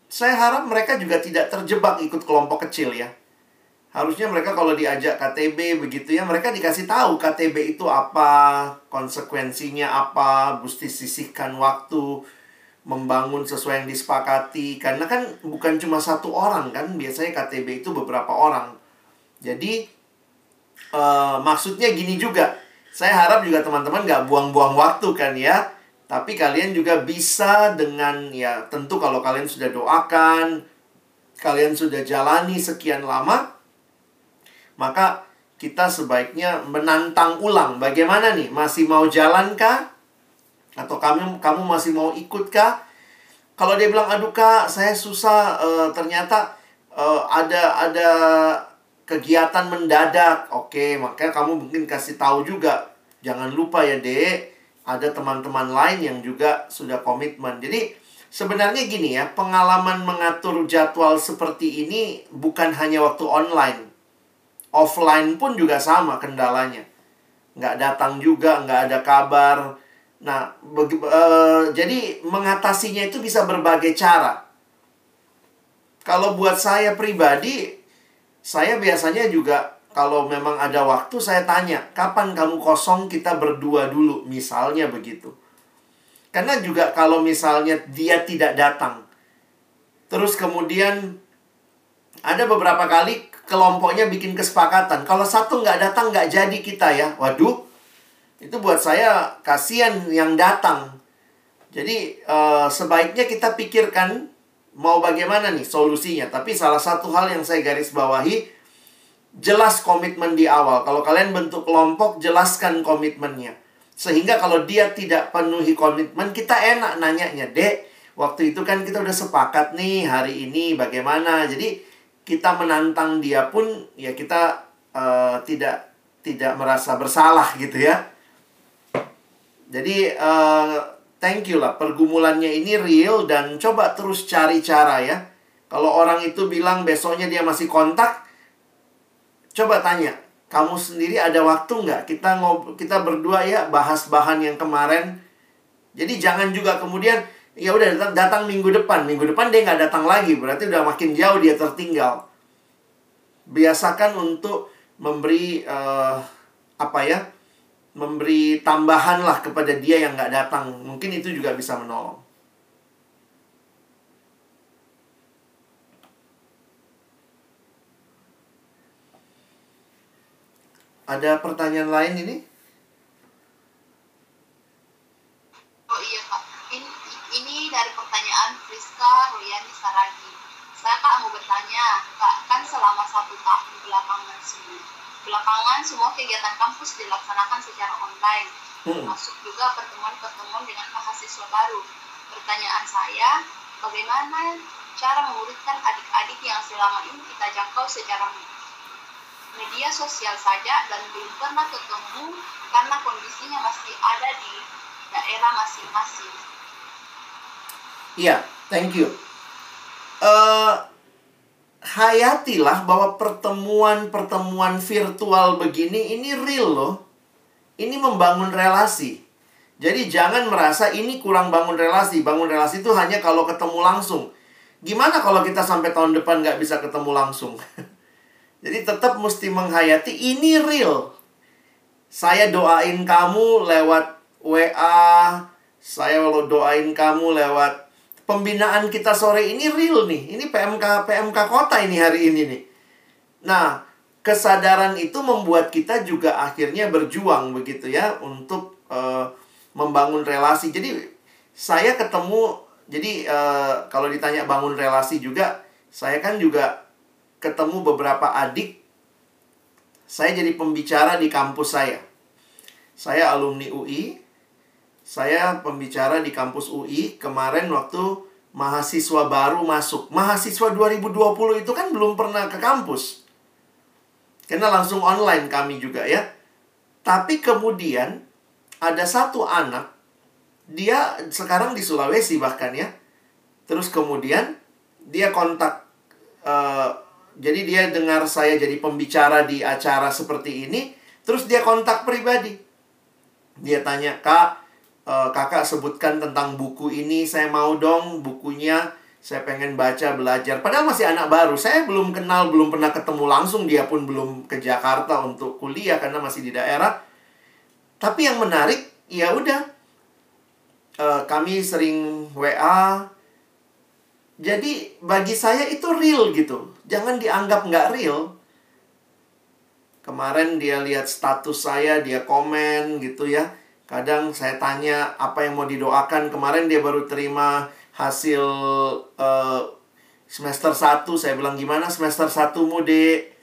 saya harap mereka juga tidak terjebak ikut kelompok kecil ya harusnya mereka kalau diajak KTB begitu ya mereka dikasih tahu KTB itu apa konsekuensinya apa mesti sisihkan waktu membangun sesuai yang disepakati karena kan bukan cuma satu orang kan biasanya KTB itu beberapa orang jadi uh, maksudnya gini juga saya harap juga teman-teman nggak buang-buang waktu kan ya tapi kalian juga bisa dengan ya tentu kalau kalian sudah doakan kalian sudah jalani sekian lama maka kita sebaiknya menantang ulang. Bagaimana nih? Masih mau jalan kah? Atau kamu kamu masih mau ikut kah? Kalau dia bilang, aduh kak, saya susah. Uh, ternyata uh, ada ada kegiatan mendadak. Oke, makanya kamu mungkin kasih tahu juga. Jangan lupa ya dek, ada teman-teman lain yang juga sudah komitmen. Jadi sebenarnya gini ya, pengalaman mengatur jadwal seperti ini bukan hanya waktu online offline pun juga sama kendalanya. Nggak datang juga, nggak ada kabar. Nah, uh, jadi mengatasinya itu bisa berbagai cara. Kalau buat saya pribadi, saya biasanya juga kalau memang ada waktu saya tanya, kapan kamu kosong kita berdua dulu, misalnya begitu. Karena juga kalau misalnya dia tidak datang, terus kemudian ada beberapa kali kelompoknya bikin kesepakatan. Kalau satu nggak datang, nggak jadi kita ya. Waduh, itu buat saya kasihan yang datang. Jadi uh, sebaiknya kita pikirkan mau bagaimana nih solusinya. Tapi salah satu hal yang saya garis bawahi, jelas komitmen di awal. Kalau kalian bentuk kelompok, jelaskan komitmennya. Sehingga kalau dia tidak penuhi komitmen, kita enak nanyanya. Dek, waktu itu kan kita udah sepakat nih hari ini bagaimana. Jadi kita menantang dia pun ya kita uh, tidak tidak merasa bersalah gitu ya. Jadi uh, thank you lah pergumulannya ini real dan coba terus cari cara ya. Kalau orang itu bilang besoknya dia masih kontak, coba tanya, kamu sendiri ada waktu nggak? Kita ngob kita berdua ya bahas bahan yang kemarin. Jadi jangan juga kemudian ya udah datang, datang minggu depan minggu depan dia nggak datang lagi berarti udah makin jauh dia tertinggal biasakan untuk memberi uh, apa ya memberi tambahan lah kepada dia yang nggak datang. Mungkin itu juga bisa menolong. Ada pertanyaan lain ini? Oh iya Kak, ini, ini dari pertanyaan Friska Royani Saragi. Saya Kak mau bertanya, Kak, kan selama satu tahun belakangan semua, belakangan semua kegiatan kampus dilaksanakan secara online, Hmm. masuk juga pertemuan-pertemuan dengan mahasiswa baru. Pertanyaan saya, bagaimana cara memuridkan adik-adik yang selama ini kita jangkau secara media sosial saja dan belum pernah ketemu karena kondisinya masih ada di daerah masing-masing. Iya, thank you. Eh, hayatilah bahwa pertemuan-pertemuan virtual begini ini real loh. Ini membangun relasi. Jadi jangan merasa ini kurang bangun relasi. Bangun relasi itu hanya kalau ketemu langsung. Gimana kalau kita sampai tahun depan nggak bisa ketemu langsung? Jadi tetap mesti menghayati ini real. Saya doain kamu lewat WA, saya doain kamu lewat pembinaan kita sore ini real nih. Ini PMK PMK kota ini hari ini nih. Nah, kesadaran itu membuat kita juga akhirnya berjuang begitu ya untuk uh, membangun relasi. Jadi saya ketemu jadi uh, kalau ditanya bangun relasi juga saya kan juga ketemu beberapa adik saya jadi pembicara di kampus saya. Saya alumni UI, saya pembicara di kampus UI kemarin waktu mahasiswa baru masuk. Mahasiswa 2020 itu kan belum pernah ke kampus. Karena langsung online kami juga ya. Tapi kemudian ada satu anak dia sekarang di Sulawesi bahkan ya. Terus kemudian dia kontak uh, jadi dia dengar saya jadi pembicara di acara seperti ini, terus dia kontak pribadi. Dia tanya, "Kak, uh, kakak sebutkan tentang buku ini, saya mau dong bukunya, saya pengen baca, belajar. Padahal masih anak baru, saya belum kenal, belum pernah ketemu langsung, dia pun belum ke Jakarta untuk kuliah karena masih di daerah. Tapi yang menarik, ya udah, uh, kami sering WA. Jadi bagi saya itu real gitu, jangan dianggap nggak real. Kemarin dia lihat status saya, dia komen gitu ya Kadang saya tanya apa yang mau didoakan. Kemarin dia baru terima hasil uh, semester 1. Saya bilang gimana semester 1 mu, Dek?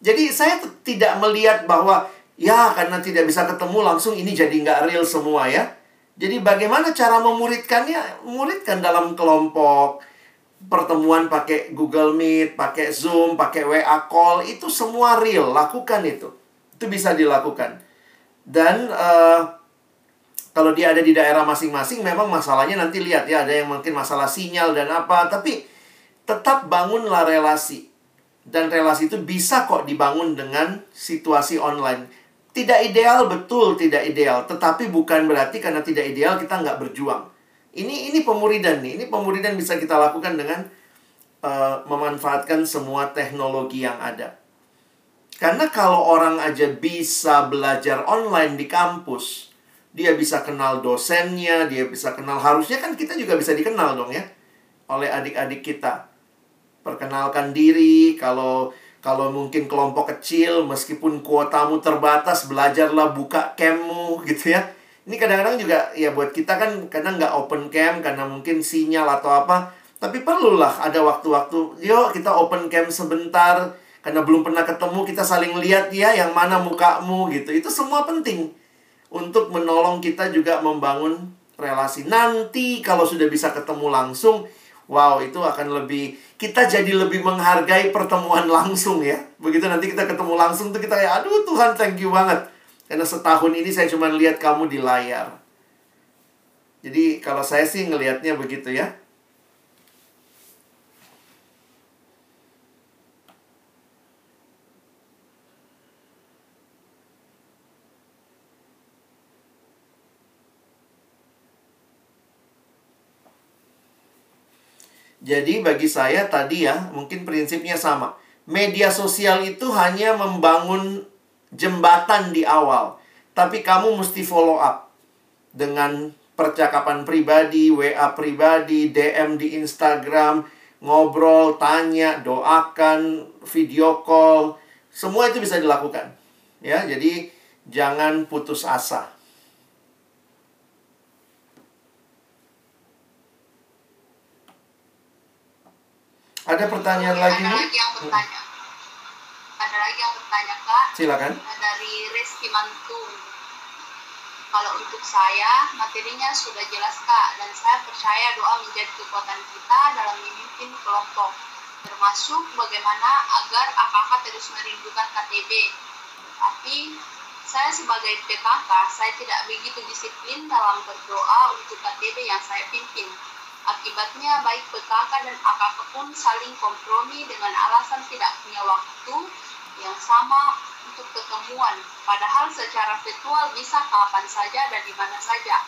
Jadi saya tidak melihat bahwa ya karena tidak bisa ketemu langsung ini jadi nggak real semua ya. Jadi bagaimana cara memuridkannya? Muridkan dalam kelompok, pertemuan pakai Google Meet, pakai Zoom, pakai WA call, itu semua real. Lakukan itu. Itu bisa dilakukan. Dan uh, kalau dia ada di daerah masing-masing, memang masalahnya nanti lihat ya, ada yang mungkin masalah sinyal dan apa. Tapi tetap bangunlah relasi dan relasi itu bisa kok dibangun dengan situasi online. Tidak ideal, betul tidak ideal. Tetapi bukan berarti karena tidak ideal kita nggak berjuang. Ini ini pemuridan nih. Ini pemuridan bisa kita lakukan dengan uh, memanfaatkan semua teknologi yang ada. Karena kalau orang aja bisa belajar online di kampus, dia bisa kenal dosennya, dia bisa kenal. Harusnya kan kita juga bisa dikenal dong ya oleh adik-adik kita. Perkenalkan diri kalau kalau mungkin kelompok kecil meskipun kuotamu terbatas belajarlah buka cammu gitu ya. Ini kadang-kadang juga ya buat kita kan kadang nggak open cam karena mungkin sinyal atau apa. Tapi perlulah ada waktu-waktu yuk kita open cam sebentar. Karena belum pernah ketemu kita saling lihat ya yang mana mukamu gitu. Itu semua penting untuk menolong kita juga membangun relasi nanti kalau sudah bisa ketemu langsung Wow, itu akan lebih kita jadi lebih menghargai pertemuan langsung ya. Begitu nanti kita ketemu langsung tuh kita ya, aduh Tuhan thank you banget. Karena setahun ini saya cuma lihat kamu di layar. Jadi kalau saya sih ngelihatnya begitu ya. Jadi bagi saya tadi ya, mungkin prinsipnya sama. Media sosial itu hanya membangun jembatan di awal. Tapi kamu mesti follow up dengan percakapan pribadi, WA pribadi, DM di Instagram, ngobrol, tanya, doakan, video call, semua itu bisa dilakukan. Ya, jadi jangan putus asa. Ada pertanyaan Ada lagi nih? lagi yang bertanya. Ada lagi yang bertanya kak. Silakan. Dari Rizky Mantung. Kalau untuk saya, materinya sudah jelas kak, dan saya percaya doa menjadi kekuatan kita dalam memimpin kelompok, termasuk bagaimana agar AKK terus merindukan KTB. Tapi saya sebagai PKK, saya tidak begitu disiplin dalam berdoa untuk KTB yang saya pimpin. Akibatnya baik PKK dan AKK pun saling kompromi dengan alasan tidak punya waktu yang sama untuk ketemuan. Padahal secara virtual bisa kapan saja dan di mana saja.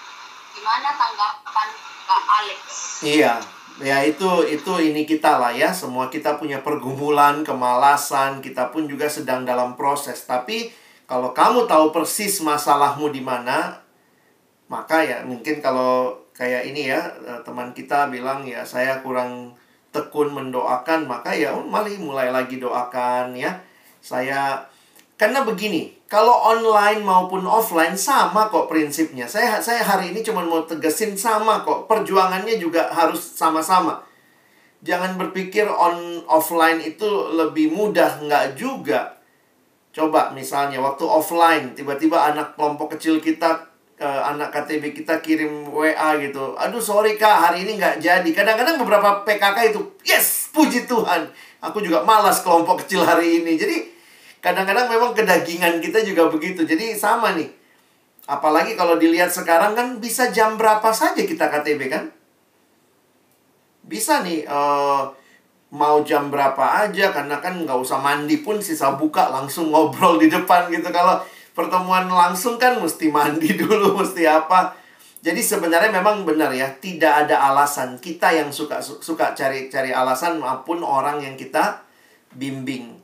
Gimana tanggapan Kak Alex? Iya, ya itu itu ini kita lah ya. Semua kita punya pergumulan, kemalasan, kita pun juga sedang dalam proses. Tapi kalau kamu tahu persis masalahmu di mana, maka ya mungkin kalau kayak ini ya eh, teman kita bilang ya saya kurang tekun mendoakan maka ya mari mulai lagi doakan ya. Saya karena begini kalau online maupun offline sama kok prinsipnya. Saya saya hari ini cuma mau tegesin sama kok perjuangannya juga harus sama-sama. Jangan berpikir on offline itu lebih mudah nggak juga. Coba misalnya waktu offline tiba-tiba anak kelompok kecil kita uh, anak KTB kita kirim WA gitu. Aduh sorry kak hari ini nggak jadi. Kadang-kadang beberapa PKK itu yes puji Tuhan. Aku juga malas kelompok kecil hari ini. Jadi kadang-kadang memang kedagingan kita juga begitu. Jadi sama nih. Apalagi kalau dilihat sekarang kan bisa jam berapa saja kita KTB kan? Bisa nih uh, mau jam berapa aja karena kan nggak usah mandi pun sisa buka langsung ngobrol di depan gitu kalau pertemuan langsung kan mesti mandi dulu, mesti apa. Jadi sebenarnya memang benar ya, tidak ada alasan. Kita yang suka suka cari cari alasan maupun orang yang kita bimbing.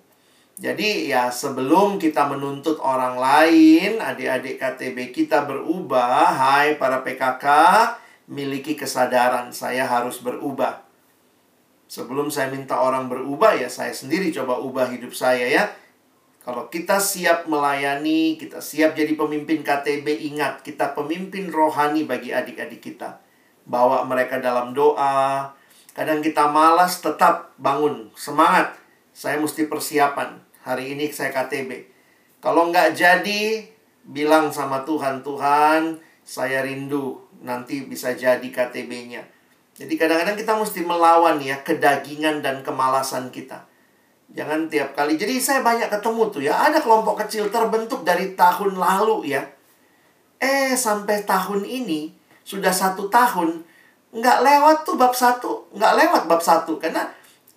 Jadi ya sebelum kita menuntut orang lain, adik-adik KTB kita berubah, hai para PKK, miliki kesadaran saya harus berubah. Sebelum saya minta orang berubah ya saya sendiri coba ubah hidup saya ya. Kalau kita siap melayani, kita siap jadi pemimpin KTB, ingat kita pemimpin rohani bagi adik-adik kita. Bawa mereka dalam doa. Kadang kita malas tetap bangun, semangat. Saya mesti persiapan. hari ini saya KTB. Kalau nggak jadi, bilang sama Tuhan, Tuhan, saya rindu nanti bisa jadi KTB-nya. Jadi kadang-kadang kita mesti melawan ya kedagingan dan kemalasan kita. Jangan tiap kali. Jadi saya banyak ketemu tuh ya. Ada kelompok kecil terbentuk dari tahun lalu ya. Eh sampai tahun ini sudah satu tahun nggak lewat tuh bab satu nggak lewat bab satu karena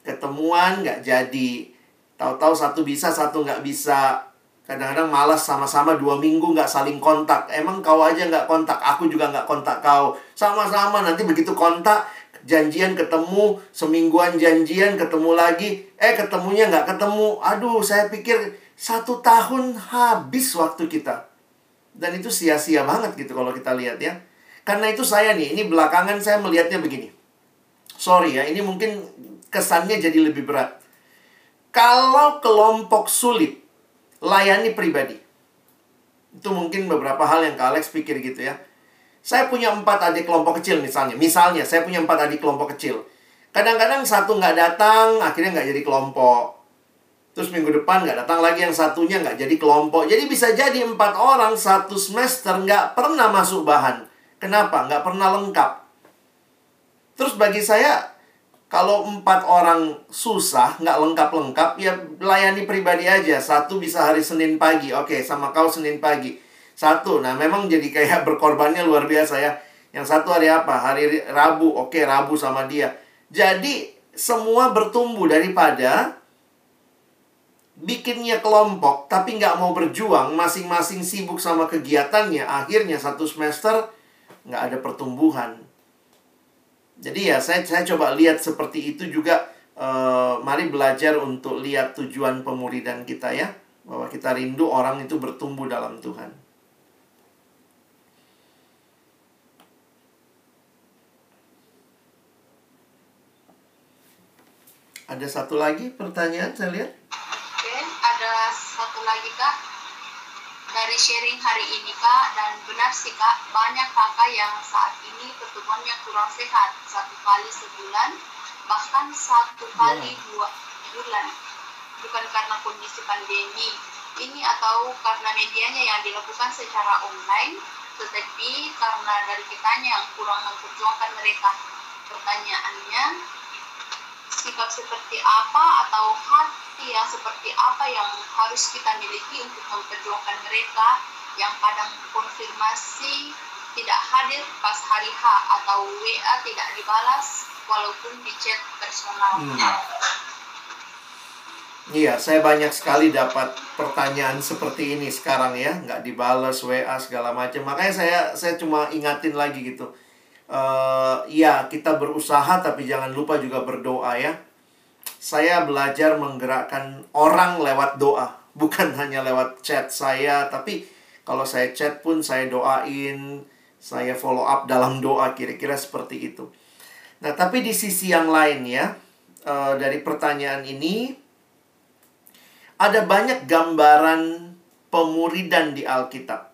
ketemuan nggak jadi tahu-tahu satu bisa satu nggak bisa kadang-kadang malas sama-sama dua minggu nggak saling kontak emang kau aja nggak kontak aku juga nggak kontak kau sama-sama nanti begitu kontak janjian ketemu semingguan janjian ketemu lagi eh ketemunya nggak ketemu aduh saya pikir satu tahun habis waktu kita dan itu sia-sia banget gitu kalau kita lihat ya karena itu saya nih, ini belakangan saya melihatnya begini. Sorry ya, ini mungkin kesannya jadi lebih berat. Kalau kelompok sulit, layani pribadi. Itu mungkin beberapa hal yang Kak Alex pikir gitu ya. Saya punya empat adik kelompok kecil misalnya. Misalnya, saya punya empat adik kelompok kecil. Kadang-kadang satu nggak datang, akhirnya nggak jadi kelompok. Terus minggu depan nggak datang lagi yang satunya nggak jadi kelompok. Jadi bisa jadi empat orang satu semester nggak pernah masuk bahan. Kenapa? Nggak pernah lengkap. Terus bagi saya, kalau empat orang susah, nggak lengkap-lengkap, ya layani pribadi aja. Satu bisa hari Senin pagi. Oke, sama kau Senin pagi. Satu. Nah, memang jadi kayak berkorbannya luar biasa ya. Yang satu hari apa? Hari Rabu. Oke, Rabu sama dia. Jadi, semua bertumbuh daripada bikinnya kelompok, tapi nggak mau berjuang, masing-masing sibuk sama kegiatannya. Akhirnya satu semester nggak ada pertumbuhan. Jadi ya saya saya coba lihat seperti itu juga. Uh, mari belajar untuk lihat tujuan pemuridan kita ya, bahwa kita rindu orang itu bertumbuh dalam Tuhan. Ada satu lagi pertanyaan saya lihat. Oke, ada satu lagi kak dari sharing hari ini kak dan benar sih kak banyak kakak yang saat ini pertumbuhannya kurang sehat satu kali sebulan bahkan satu kali yeah. dua bulan bukan karena kondisi pandemi ini atau karena medianya yang dilakukan secara online tetapi karena dari kitanya yang kurang memperjuangkan mereka pertanyaannya sikap seperti apa atau hati yang seperti apa yang harus kita miliki untuk memperjuangkan mereka yang kadang konfirmasi tidak hadir pas hari H atau WA tidak dibalas walaupun di chat personal. Hmm. Iya, saya banyak sekali dapat pertanyaan seperti ini sekarang ya, nggak dibalas WA segala macam. Makanya saya saya cuma ingatin lagi gitu. Uh, ya kita berusaha tapi jangan lupa juga berdoa ya saya belajar menggerakkan orang lewat doa, bukan hanya lewat chat saya, tapi kalau saya chat pun saya doain, saya follow up dalam doa, kira-kira seperti itu. Nah, tapi di sisi yang lain ya, uh, dari pertanyaan ini ada banyak gambaran pemuridan di Alkitab.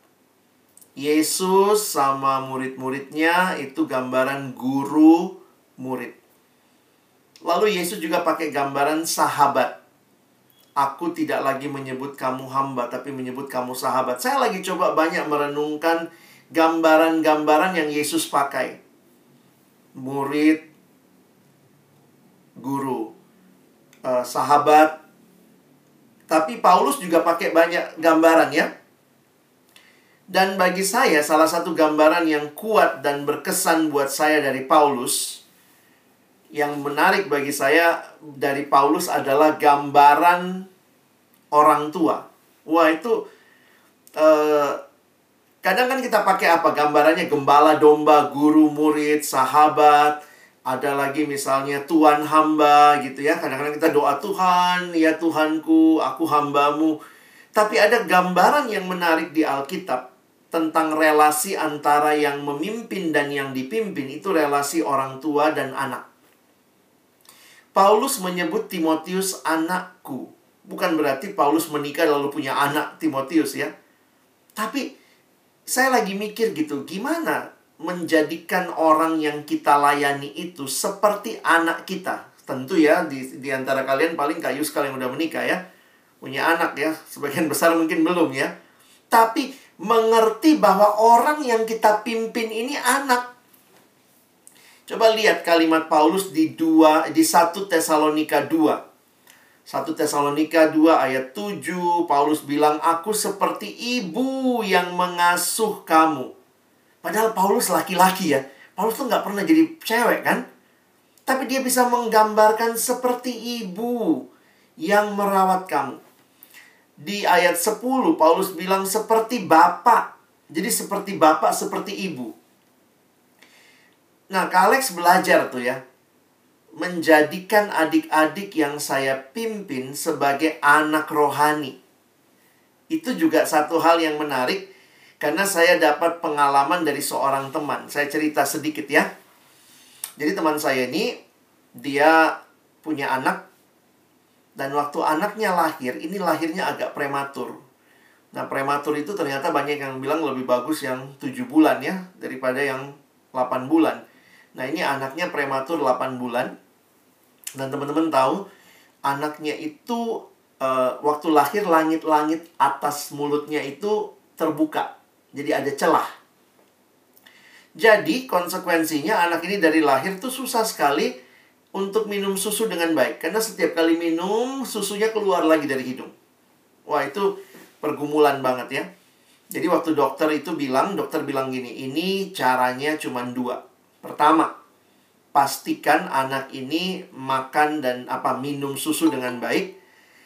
Yesus sama murid-muridnya itu gambaran guru murid. Lalu Yesus juga pakai gambaran sahabat. Aku tidak lagi menyebut kamu hamba, tapi menyebut kamu sahabat. Saya lagi coba banyak merenungkan gambaran-gambaran yang Yesus pakai. Murid, guru, uh, sahabat. Tapi Paulus juga pakai banyak gambaran ya. Dan bagi saya, salah satu gambaran yang kuat dan berkesan buat saya dari Paulus yang menarik bagi saya dari Paulus adalah gambaran orang tua. Wah, itu eh, kadang kan kita pakai apa? Gambarannya gembala domba, guru, murid, sahabat, ada lagi misalnya tuan hamba gitu ya. Kadang-kadang kita doa Tuhan, ya Tuhanku, aku hambamu. Tapi ada gambaran yang menarik di Alkitab tentang relasi antara yang memimpin dan yang dipimpin itu relasi orang tua dan anak. Paulus menyebut Timotius anakku. Bukan berarti Paulus menikah lalu punya anak Timotius ya. Tapi saya lagi mikir gitu, gimana menjadikan orang yang kita layani itu seperti anak kita. Tentu ya, di, di antara kalian paling kayu sekali yang udah menikah ya. punya anak ya. Sebagian besar mungkin belum ya. Tapi mengerti bahwa orang yang kita pimpin ini anak. Coba lihat kalimat Paulus di dua di 1 Tesalonika 2. 1 Tesalonika 2 ayat 7 Paulus bilang aku seperti ibu yang mengasuh kamu. Padahal Paulus laki-laki ya. Paulus tuh nggak pernah jadi cewek kan? Tapi dia bisa menggambarkan seperti ibu yang merawat kamu. Di ayat 10 Paulus bilang seperti bapak. Jadi seperti bapak, seperti ibu. Nah, Kak Alex belajar tuh ya menjadikan adik-adik yang saya pimpin sebagai anak rohani. Itu juga satu hal yang menarik karena saya dapat pengalaman dari seorang teman. Saya cerita sedikit ya. Jadi teman saya ini dia punya anak dan waktu anaknya lahir, ini lahirnya agak prematur. Nah, prematur itu ternyata banyak yang bilang lebih bagus yang 7 bulan ya daripada yang 8 bulan. Nah, ini anaknya prematur 8 bulan dan teman-teman tahu, anaknya itu uh, waktu lahir langit-langit atas mulutnya itu terbuka. Jadi ada celah. Jadi konsekuensinya anak ini dari lahir tuh susah sekali untuk minum susu dengan baik. Karena setiap kali minum, susunya keluar lagi dari hidung. Wah itu pergumulan banget ya. Jadi waktu dokter itu bilang, dokter bilang gini, ini caranya cuma dua. Pertama, pastikan anak ini makan dan apa minum susu dengan baik.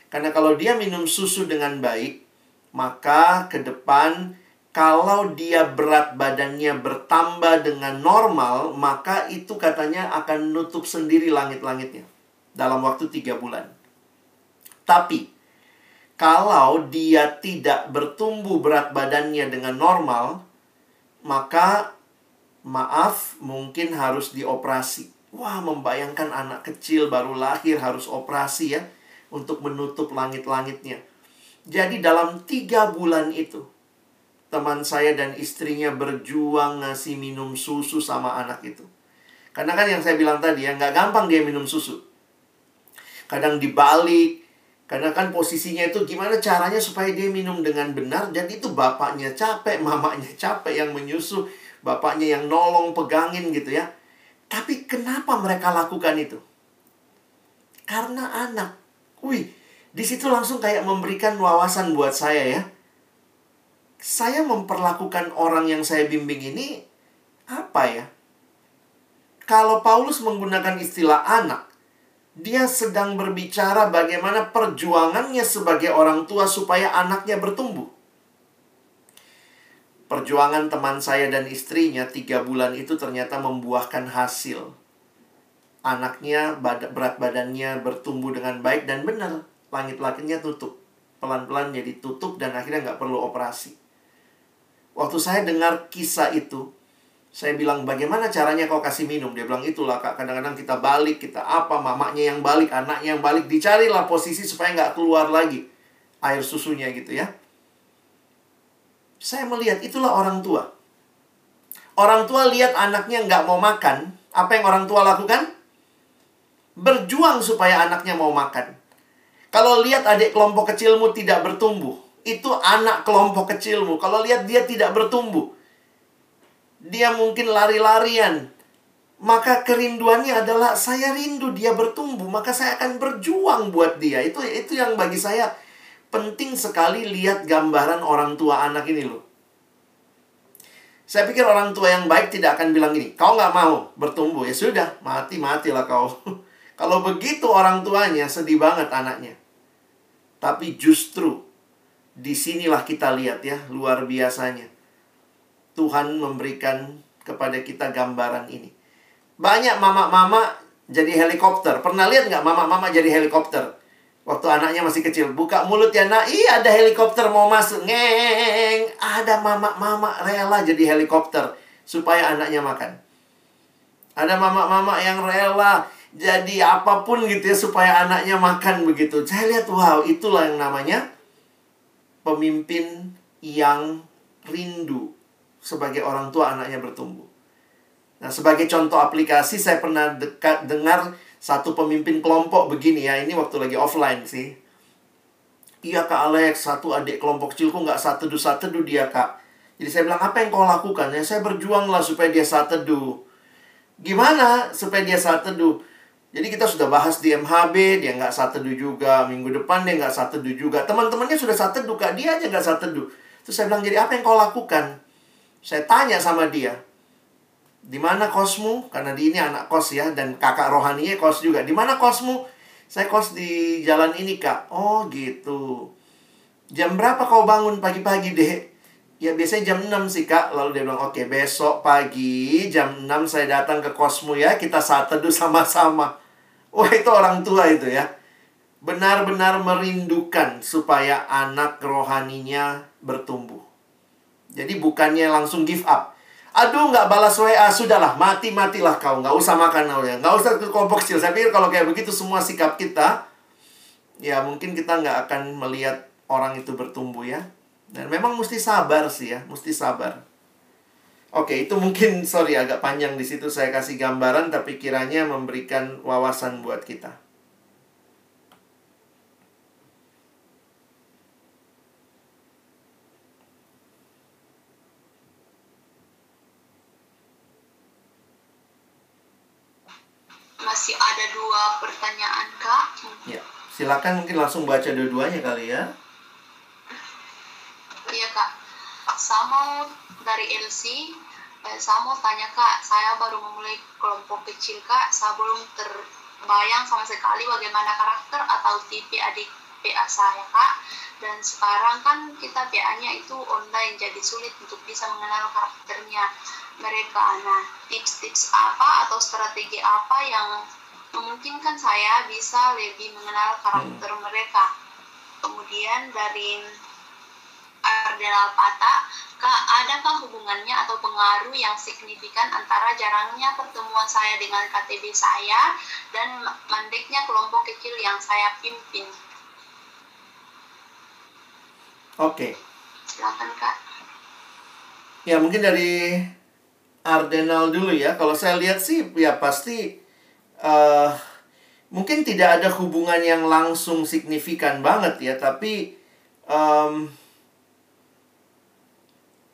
Karena kalau dia minum susu dengan baik, maka ke depan kalau dia berat badannya bertambah dengan normal, maka itu katanya akan nutup sendiri langit-langitnya dalam waktu tiga bulan. Tapi, kalau dia tidak bertumbuh berat badannya dengan normal, maka maaf mungkin harus dioperasi. Wah, membayangkan anak kecil baru lahir harus operasi ya untuk menutup langit-langitnya. Jadi dalam tiga bulan itu, teman saya dan istrinya berjuang ngasih minum susu sama anak itu. Karena kan yang saya bilang tadi ya, nggak gampang dia minum susu. Kadang dibalik, karena kan posisinya itu gimana caranya supaya dia minum dengan benar dan itu bapaknya capek, mamanya capek yang menyusu bapaknya yang nolong pegangin gitu ya. Tapi kenapa mereka lakukan itu? Karena anak. Wih, di situ langsung kayak memberikan wawasan buat saya ya. Saya memperlakukan orang yang saya bimbing ini apa ya? Kalau Paulus menggunakan istilah anak, dia sedang berbicara bagaimana perjuangannya sebagai orang tua supaya anaknya bertumbuh. Perjuangan teman saya dan istrinya tiga bulan itu ternyata membuahkan hasil. Anaknya berat badannya bertumbuh dengan baik dan benar. Langit-langitnya tutup. Pelan-pelan jadi tutup dan akhirnya nggak perlu operasi. Waktu saya dengar kisah itu, saya bilang, bagaimana caranya kau kasih minum? Dia bilang, itulah kak, kadang-kadang kita balik, kita apa, mamanya yang balik, anaknya yang balik. Dicarilah posisi supaya nggak keluar lagi air susunya gitu ya. Saya melihat itulah orang tua. Orang tua lihat anaknya nggak mau makan. Apa yang orang tua lakukan? Berjuang supaya anaknya mau makan. Kalau lihat adik kelompok kecilmu tidak bertumbuh, itu anak kelompok kecilmu. Kalau lihat dia tidak bertumbuh, dia mungkin lari-larian. Maka kerinduannya adalah saya rindu dia bertumbuh, maka saya akan berjuang buat dia. Itu itu yang bagi saya penting sekali lihat gambaran orang tua anak ini loh. Saya pikir orang tua yang baik tidak akan bilang gini, kau nggak mau bertumbuh, ya sudah, mati-matilah kau. Kalau begitu orang tuanya sedih banget anaknya. Tapi justru di sinilah kita lihat ya, luar biasanya. Tuhan memberikan kepada kita gambaran ini. Banyak mama-mama jadi helikopter. Pernah lihat nggak mama-mama jadi helikopter? Waktu anaknya masih kecil, buka mulut ya nak, iya ada helikopter mau masuk, ngeng, ada mama-mama rela jadi helikopter supaya anaknya makan. Ada mama-mama yang rela jadi apa pun gitu ya supaya anaknya makan begitu. Saya lihat, wow, itulah yang namanya pemimpin yang rindu sebagai orang tua anaknya bertumbuh. Nah, sebagai contoh aplikasi saya pernah dekat dengar satu pemimpin kelompok begini ya. Ini waktu lagi offline sih. Iya Kak Alex, satu adik kelompok kecilku nggak teduh dia Kak. Jadi saya bilang apa yang kau lakukan? Ya saya berjuang lah supaya dia saat teduh. Gimana supaya dia saat teduh? Jadi kita sudah bahas di MHB, dia nggak teduh juga. Minggu depan dia nggak teduh juga. Teman-temannya sudah teduh, Kak. Dia aja nggak saat teduh. Terus saya bilang, jadi apa yang kau lakukan? Saya tanya sama dia. Di mana kosmu? Karena di ini anak kos ya. Dan kakak rohaninya kos juga. Di mana kosmu? Saya kos di jalan ini, Kak. Oh, gitu. Jam berapa kau bangun pagi-pagi, Dek? Ya, biasanya jam 6 sih, Kak. Lalu dia bilang, oke, besok pagi jam 6 saya datang ke kosmu ya. Kita saat teduh sama-sama. Wah, itu orang tua itu ya. Benar-benar merindukan supaya anak rohaninya bertumbuh. Jadi bukannya langsung give up. Aduh, nggak balas WA, sudahlah, mati-matilah kau. Nggak usah makan ya. Nggak usah ke kelompok kecil. Saya pikir kalau kayak begitu semua sikap kita, ya mungkin kita nggak akan melihat orang itu bertumbuh ya. Dan memang mesti sabar sih ya, mesti sabar. Oke, itu mungkin, sorry agak panjang di situ saya kasih gambaran, tapi kiranya memberikan wawasan buat kita. Masih ada dua pertanyaan, Kak. Ya, silakan mungkin langsung baca dua-duanya kali ya. Iya, Kak. Samo dari LC, eh, Samo tanya, Kak, saya baru memulai kelompok kecil, Kak. Saya belum terbayang sama sekali bagaimana karakter atau tipe adik PA saya, Kak. Dan sekarang kan kita PA-nya itu online, jadi sulit untuk bisa mengenal karakternya mereka. Nah, tips-tips apa atau strategi apa yang memungkinkan saya bisa lebih mengenal karakter mereka. Kemudian dari Ardenal Pata, adakah hubungannya atau pengaruh yang signifikan antara jarangnya pertemuan saya dengan KTB saya dan mandeknya kelompok kecil yang saya pimpin? Oke. Silakan, Kak. Ya, mungkin dari Ardenal dulu ya. Kalau saya lihat sih, ya pasti uh, mungkin tidak ada hubungan yang langsung signifikan banget ya. Tapi um,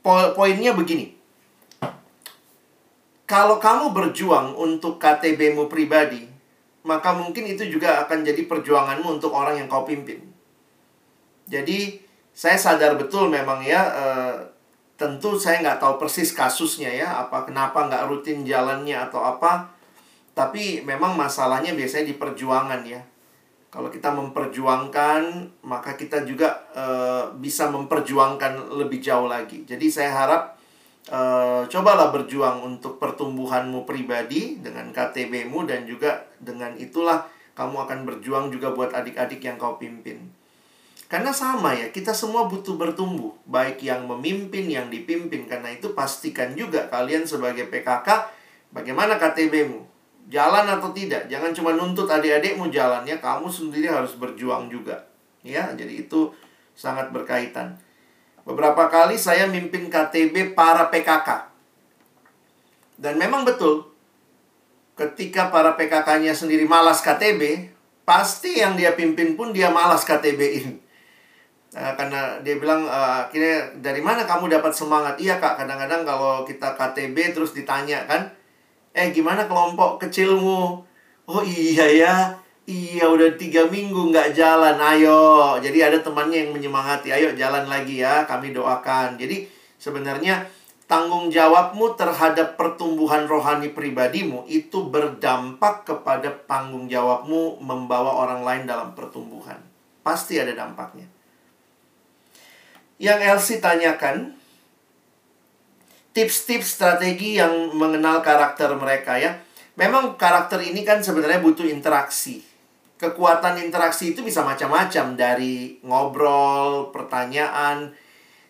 po poinnya begini. Kalau kamu berjuang untuk KTB-mu pribadi, maka mungkin itu juga akan jadi perjuanganmu untuk orang yang kau pimpin. Jadi, saya sadar betul memang ya, uh, tentu saya nggak tahu persis kasusnya ya, apa kenapa nggak rutin jalannya atau apa. Tapi memang masalahnya biasanya di perjuangan ya. Kalau kita memperjuangkan, maka kita juga uh, bisa memperjuangkan lebih jauh lagi. Jadi saya harap uh, cobalah berjuang untuk pertumbuhanmu pribadi dengan KTB-mu dan juga dengan itulah kamu akan berjuang juga buat adik-adik yang kau pimpin. Karena sama ya, kita semua butuh bertumbuh. Baik yang memimpin, yang dipimpin. Karena itu pastikan juga kalian sebagai PKK, bagaimana KTB-mu? Jalan atau tidak? Jangan cuma nuntut adik-adikmu jalan ya, kamu sendiri harus berjuang juga. Ya, jadi itu sangat berkaitan. Beberapa kali saya mimpin KTB para PKK. Dan memang betul, ketika para PKK-nya sendiri malas KTB, pasti yang dia pimpin pun dia malas KTB-in. Nah, karena dia bilang uh, akhirnya dari mana kamu dapat semangat? Iya kak, kadang-kadang kalau kita KTB terus ditanya kan, eh gimana kelompok kecilmu? Oh iya ya, iya udah tiga minggu nggak jalan, ayo. Jadi ada temannya yang menyemangati, ayo jalan lagi ya, kami doakan. Jadi sebenarnya tanggung jawabmu terhadap pertumbuhan rohani pribadimu itu berdampak kepada tanggung jawabmu membawa orang lain dalam pertumbuhan. Pasti ada dampaknya. Yang Elsie tanyakan, tips-tips strategi yang mengenal karakter mereka ya. Memang karakter ini kan sebenarnya butuh interaksi. Kekuatan interaksi itu bisa macam-macam dari ngobrol, pertanyaan.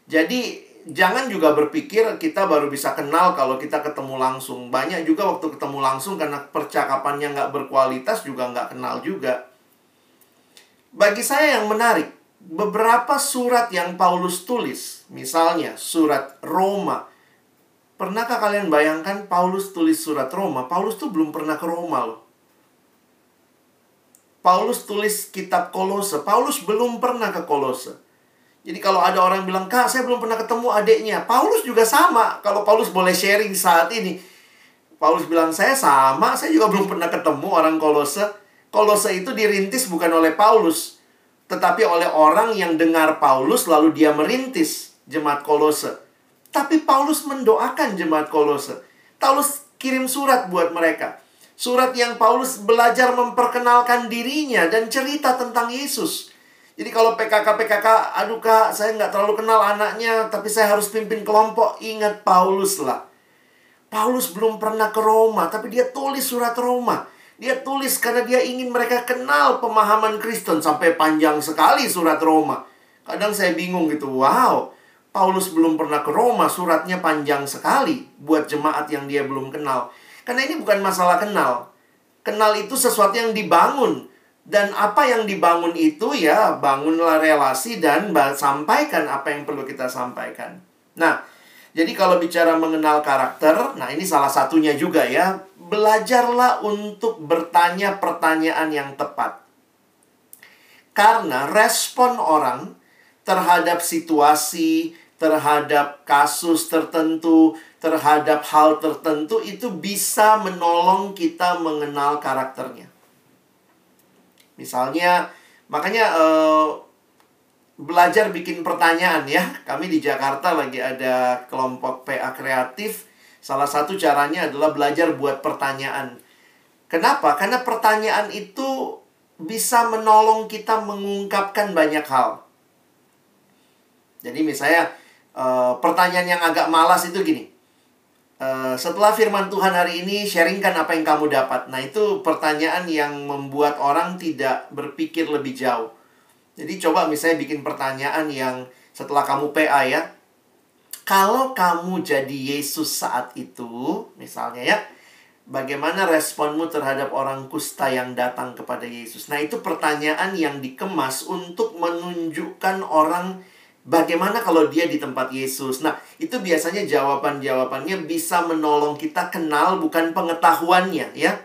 Jadi jangan juga berpikir kita baru bisa kenal kalau kita ketemu langsung. Banyak juga waktu ketemu langsung karena percakapannya nggak berkualitas juga nggak kenal juga. Bagi saya yang menarik, beberapa surat yang Paulus tulis, misalnya surat Roma. Pernahkah kalian bayangkan Paulus tulis surat Roma? Paulus tuh belum pernah ke Roma loh. Paulus tulis kitab Kolose. Paulus belum pernah ke Kolose. Jadi kalau ada orang bilang, Kak, saya belum pernah ketemu adiknya. Paulus juga sama. Kalau Paulus boleh sharing saat ini. Paulus bilang, saya sama. Saya juga belum pernah ketemu orang Kolose. Kolose itu dirintis bukan oleh Paulus. Tetapi oleh orang yang dengar Paulus lalu dia merintis jemaat Kolose. Tapi Paulus mendoakan jemaat Kolose. Paulus kirim surat buat mereka. Surat yang Paulus belajar memperkenalkan dirinya dan cerita tentang Yesus. Jadi kalau PKK-PKK, aduh kak, saya nggak terlalu kenal anaknya, tapi saya harus pimpin kelompok. Ingat Paulus lah. Paulus belum pernah ke Roma, tapi dia tulis surat Roma. Dia tulis karena dia ingin mereka kenal pemahaman Kristen. Sampai panjang sekali surat Roma. Kadang saya bingung gitu, wow. Paulus belum pernah ke Roma, suratnya panjang sekali buat jemaat yang dia belum kenal. Karena ini bukan masalah kenal. Kenal itu sesuatu yang dibangun dan apa yang dibangun itu ya bangunlah relasi dan sampaikan apa yang perlu kita sampaikan. Nah, jadi kalau bicara mengenal karakter, nah ini salah satunya juga ya. Belajarlah untuk bertanya pertanyaan yang tepat. Karena respon orang terhadap situasi, terhadap kasus tertentu, terhadap hal tertentu itu bisa menolong kita mengenal karakternya. Misalnya, makanya uh, belajar bikin pertanyaan ya. Kami di Jakarta lagi ada kelompok PA kreatif. Salah satu caranya adalah belajar buat pertanyaan. Kenapa? Karena pertanyaan itu bisa menolong kita mengungkapkan banyak hal. Jadi misalnya uh, pertanyaan yang agak malas itu gini. Uh, setelah firman Tuhan hari ini, sharingkan apa yang kamu dapat. Nah, itu pertanyaan yang membuat orang tidak berpikir lebih jauh. Jadi, coba misalnya bikin pertanyaan yang setelah kamu PA ya. Kalau kamu jadi Yesus saat itu, misalnya ya, bagaimana responmu terhadap orang kusta yang datang kepada Yesus? Nah, itu pertanyaan yang dikemas untuk menunjukkan orang Bagaimana kalau dia di tempat Yesus? Nah, itu biasanya jawaban-jawabannya bisa menolong kita kenal bukan pengetahuannya, ya.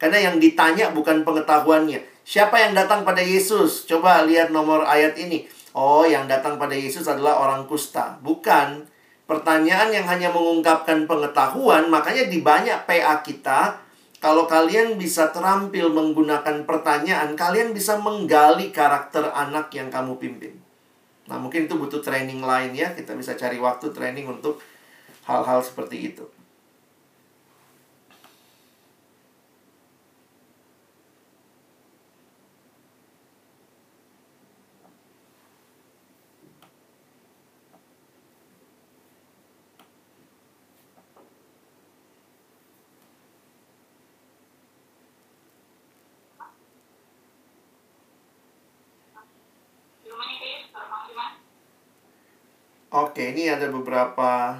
Karena yang ditanya bukan pengetahuannya. Siapa yang datang pada Yesus? Coba lihat nomor ayat ini. Oh, yang datang pada Yesus adalah orang kusta. Bukan. Pertanyaan yang hanya mengungkapkan pengetahuan, makanya di banyak PA kita, kalau kalian bisa terampil menggunakan pertanyaan, kalian bisa menggali karakter anak yang kamu pimpin. Nah, mungkin itu butuh training lain ya. Kita bisa cari waktu training untuk hal-hal seperti itu. Oke, ini ada beberapa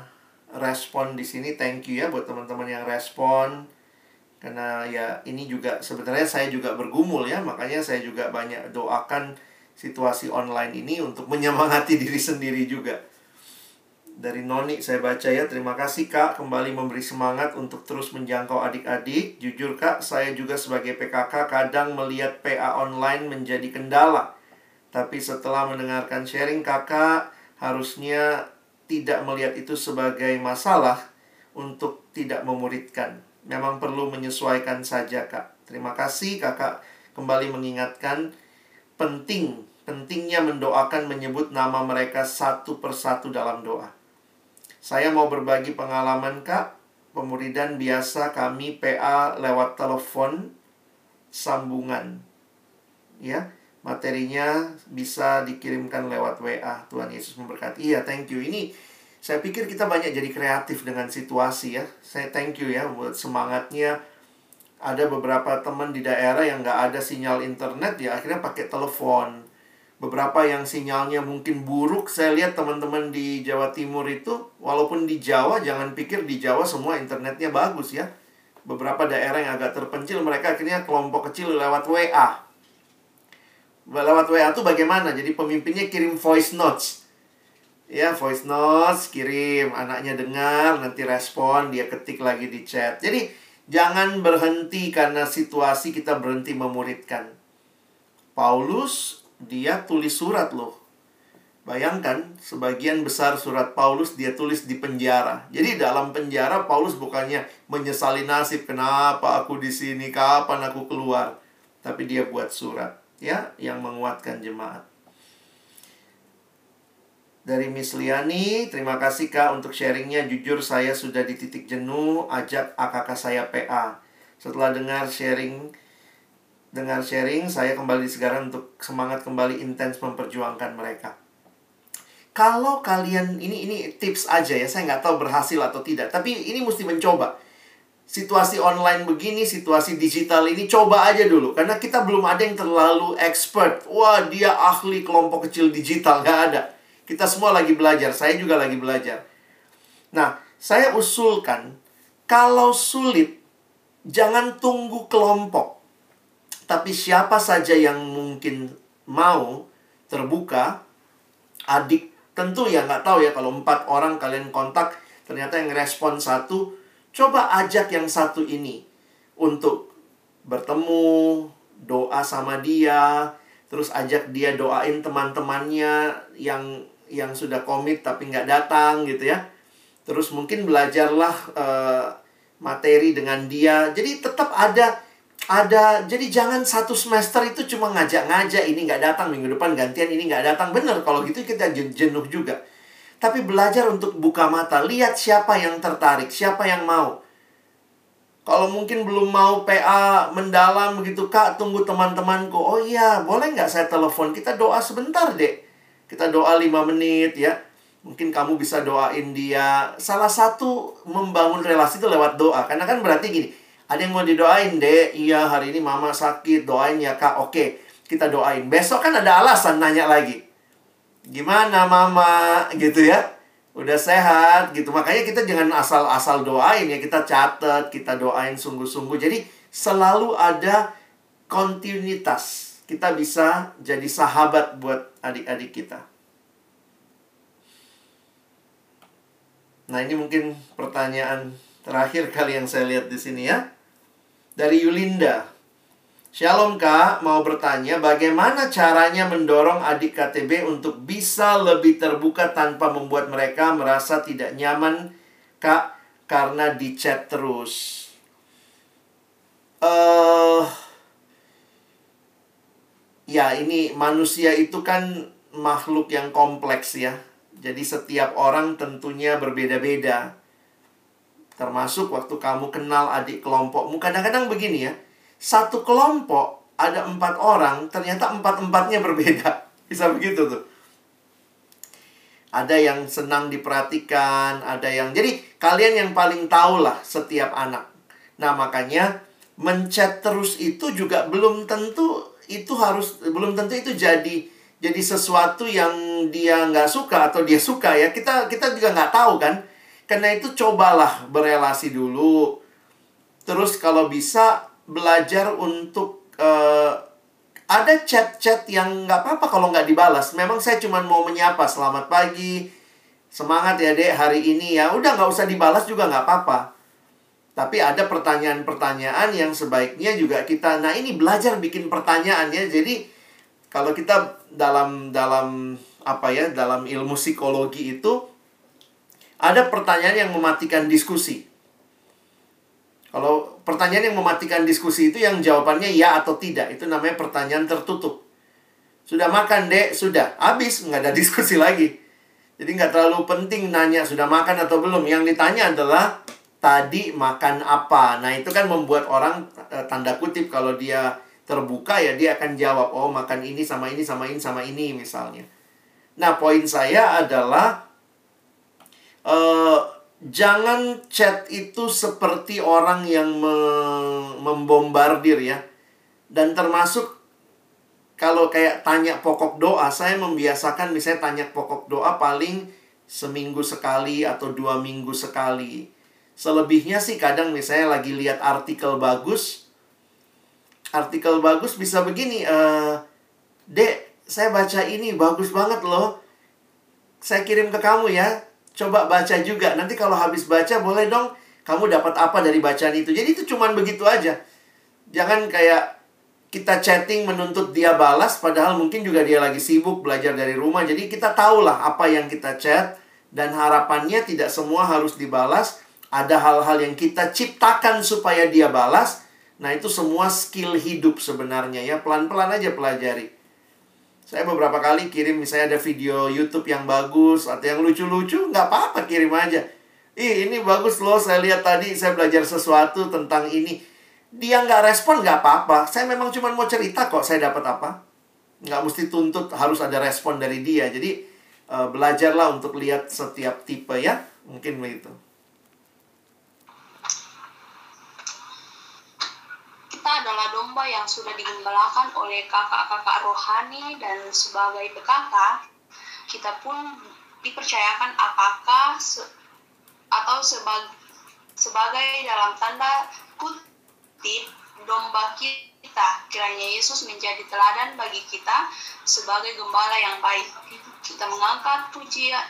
respon di sini. Thank you ya buat teman-teman yang respon. Karena ya ini juga sebenarnya saya juga bergumul ya, makanya saya juga banyak doakan situasi online ini untuk menyemangati diri sendiri juga. Dari Noni saya baca ya, terima kasih Kak kembali memberi semangat untuk terus menjangkau adik-adik. Jujur Kak, saya juga sebagai PKK kadang melihat PA online menjadi kendala. Tapi setelah mendengarkan sharing Kakak, harusnya tidak melihat itu sebagai masalah untuk tidak memuridkan. Memang perlu menyesuaikan saja, Kak. Terima kasih, Kakak kembali mengingatkan penting, pentingnya mendoakan menyebut nama mereka satu persatu dalam doa. Saya mau berbagi pengalaman, Kak. Pemuridan biasa kami PA lewat telepon sambungan. Ya, materinya bisa dikirimkan lewat WA. Tuhan Yesus memberkati. Iya, thank you. Ini saya pikir kita banyak jadi kreatif dengan situasi ya. Saya thank you ya buat semangatnya. Ada beberapa teman di daerah yang nggak ada sinyal internet ya akhirnya pakai telepon. Beberapa yang sinyalnya mungkin buruk, saya lihat teman-teman di Jawa Timur itu, walaupun di Jawa, jangan pikir di Jawa semua internetnya bagus ya. Beberapa daerah yang agak terpencil, mereka akhirnya kelompok kecil lewat WA lewat WA tuh bagaimana? Jadi pemimpinnya kirim voice notes. Ya, voice notes, kirim, anaknya dengar, nanti respon, dia ketik lagi di chat. Jadi, jangan berhenti karena situasi kita berhenti memuridkan. Paulus dia tulis surat loh. Bayangkan sebagian besar surat Paulus dia tulis di penjara. Jadi dalam penjara Paulus bukannya menyesali nasib kenapa aku di sini, kapan aku keluar. Tapi dia buat surat ya yang menguatkan jemaat. Dari Miss Liani, terima kasih Kak untuk sharingnya. Jujur saya sudah di titik jenuh, ajak AKK saya PA. Setelah dengar sharing, dengar sharing, saya kembali sekarang untuk semangat kembali intens memperjuangkan mereka. Kalau kalian, ini ini tips aja ya, saya nggak tahu berhasil atau tidak. Tapi ini mesti mencoba. Situasi online begini, situasi digital ini, coba aja dulu. Karena kita belum ada yang terlalu expert. Wah, dia ahli kelompok kecil digital. Nggak ada kita semua lagi belajar, saya juga lagi belajar. Nah, saya usulkan kalau sulit jangan tunggu kelompok. Tapi siapa saja yang mungkin mau terbuka, adik tentu ya nggak tahu ya kalau empat orang kalian kontak ternyata yang respon satu, coba ajak yang satu ini untuk bertemu, doa sama dia, terus ajak dia doain teman-temannya yang yang sudah komit tapi nggak datang gitu ya. Terus mungkin belajarlah uh, materi dengan dia. Jadi tetap ada ada jadi jangan satu semester itu cuma ngajak-ngajak ini nggak datang minggu depan gantian ini nggak datang bener kalau gitu kita jenuh juga tapi belajar untuk buka mata lihat siapa yang tertarik siapa yang mau kalau mungkin belum mau PA mendalam begitu kak tunggu teman-temanku oh iya boleh nggak saya telepon kita doa sebentar deh kita doa lima menit ya. Mungkin kamu bisa doain dia. Salah satu membangun relasi itu lewat doa. Karena kan berarti gini, ada yang mau didoain deh. Iya hari ini mama sakit, doain ya kak. Oke, kita doain. Besok kan ada alasan nanya lagi. Gimana mama gitu ya. Udah sehat gitu. Makanya kita jangan asal-asal doain ya. Kita catat, kita doain sungguh-sungguh. Jadi selalu ada kontinuitas kita bisa jadi sahabat buat adik-adik kita. Nah, ini mungkin pertanyaan terakhir kali yang saya lihat di sini ya. Dari Yulinda. Shalom Kak, mau bertanya bagaimana caranya mendorong adik KTB untuk bisa lebih terbuka tanpa membuat mereka merasa tidak nyaman Kak karena di chat terus. Uh, ya ini manusia itu kan makhluk yang kompleks ya. Jadi setiap orang tentunya berbeda-beda. Termasuk waktu kamu kenal adik kelompokmu. Kadang-kadang begini ya. Satu kelompok ada empat orang, ternyata empat-empatnya berbeda. Bisa begitu tuh. Ada yang senang diperhatikan, ada yang... Jadi kalian yang paling tahu lah setiap anak. Nah makanya mencet terus itu juga belum tentu itu harus belum tentu itu jadi jadi sesuatu yang dia nggak suka atau dia suka ya kita kita juga nggak tahu kan karena itu cobalah berelasi dulu terus kalau bisa belajar untuk uh, ada chat-chat yang nggak apa-apa kalau nggak dibalas memang saya cuma mau menyapa selamat pagi semangat ya dek hari ini ya udah nggak usah dibalas juga nggak apa-apa tapi ada pertanyaan-pertanyaan yang sebaiknya juga kita nah ini belajar bikin pertanyaan ya. Jadi kalau kita dalam dalam apa ya, dalam ilmu psikologi itu ada pertanyaan yang mematikan diskusi. Kalau pertanyaan yang mematikan diskusi itu yang jawabannya ya atau tidak, itu namanya pertanyaan tertutup. Sudah makan, Dek? Sudah. Habis, nggak ada diskusi lagi. Jadi nggak terlalu penting nanya sudah makan atau belum. Yang ditanya adalah tadi makan apa. Nah, itu kan membuat orang e, tanda kutip kalau dia terbuka ya dia akan jawab, "Oh, makan ini sama ini sama ini sama ini" misalnya. Nah, poin saya adalah e, jangan chat itu seperti orang yang me membombardir ya. Dan termasuk kalau kayak tanya pokok doa, saya membiasakan misalnya tanya pokok doa paling seminggu sekali atau dua minggu sekali Selebihnya sih kadang misalnya lagi lihat artikel bagus. Artikel bagus bisa begini, uh, Dek, saya baca ini bagus banget loh. Saya kirim ke kamu ya. Coba baca juga. Nanti kalau habis baca boleh dong kamu dapat apa dari bacaan itu. Jadi itu cuman begitu aja. Jangan kayak kita chatting menuntut dia balas padahal mungkin juga dia lagi sibuk belajar dari rumah. Jadi kita tahulah apa yang kita chat dan harapannya tidak semua harus dibalas. Ada hal-hal yang kita ciptakan supaya dia balas. Nah, itu semua skill hidup sebenarnya ya. Pelan-pelan aja pelajari. Saya beberapa kali kirim misalnya ada video YouTube yang bagus atau yang lucu-lucu, nggak apa-apa kirim aja. Ih, ini bagus loh, saya lihat tadi saya belajar sesuatu tentang ini dia nggak respon nggak apa-apa. Saya memang cuma mau cerita kok saya dapat apa. Nggak mesti tuntut harus ada respon dari dia. Jadi uh, belajarlah untuk lihat setiap tipe ya. Mungkin begitu. Adalah domba yang sudah digembalakan oleh kakak-kakak rohani dan sebagai PKK, kita pun dipercayakan AKK se atau sebagai sebagai dalam tanda kutip tip domba kita. Kiranya Yesus menjadi teladan bagi kita sebagai gembala yang baik. Kita mengangkat pujian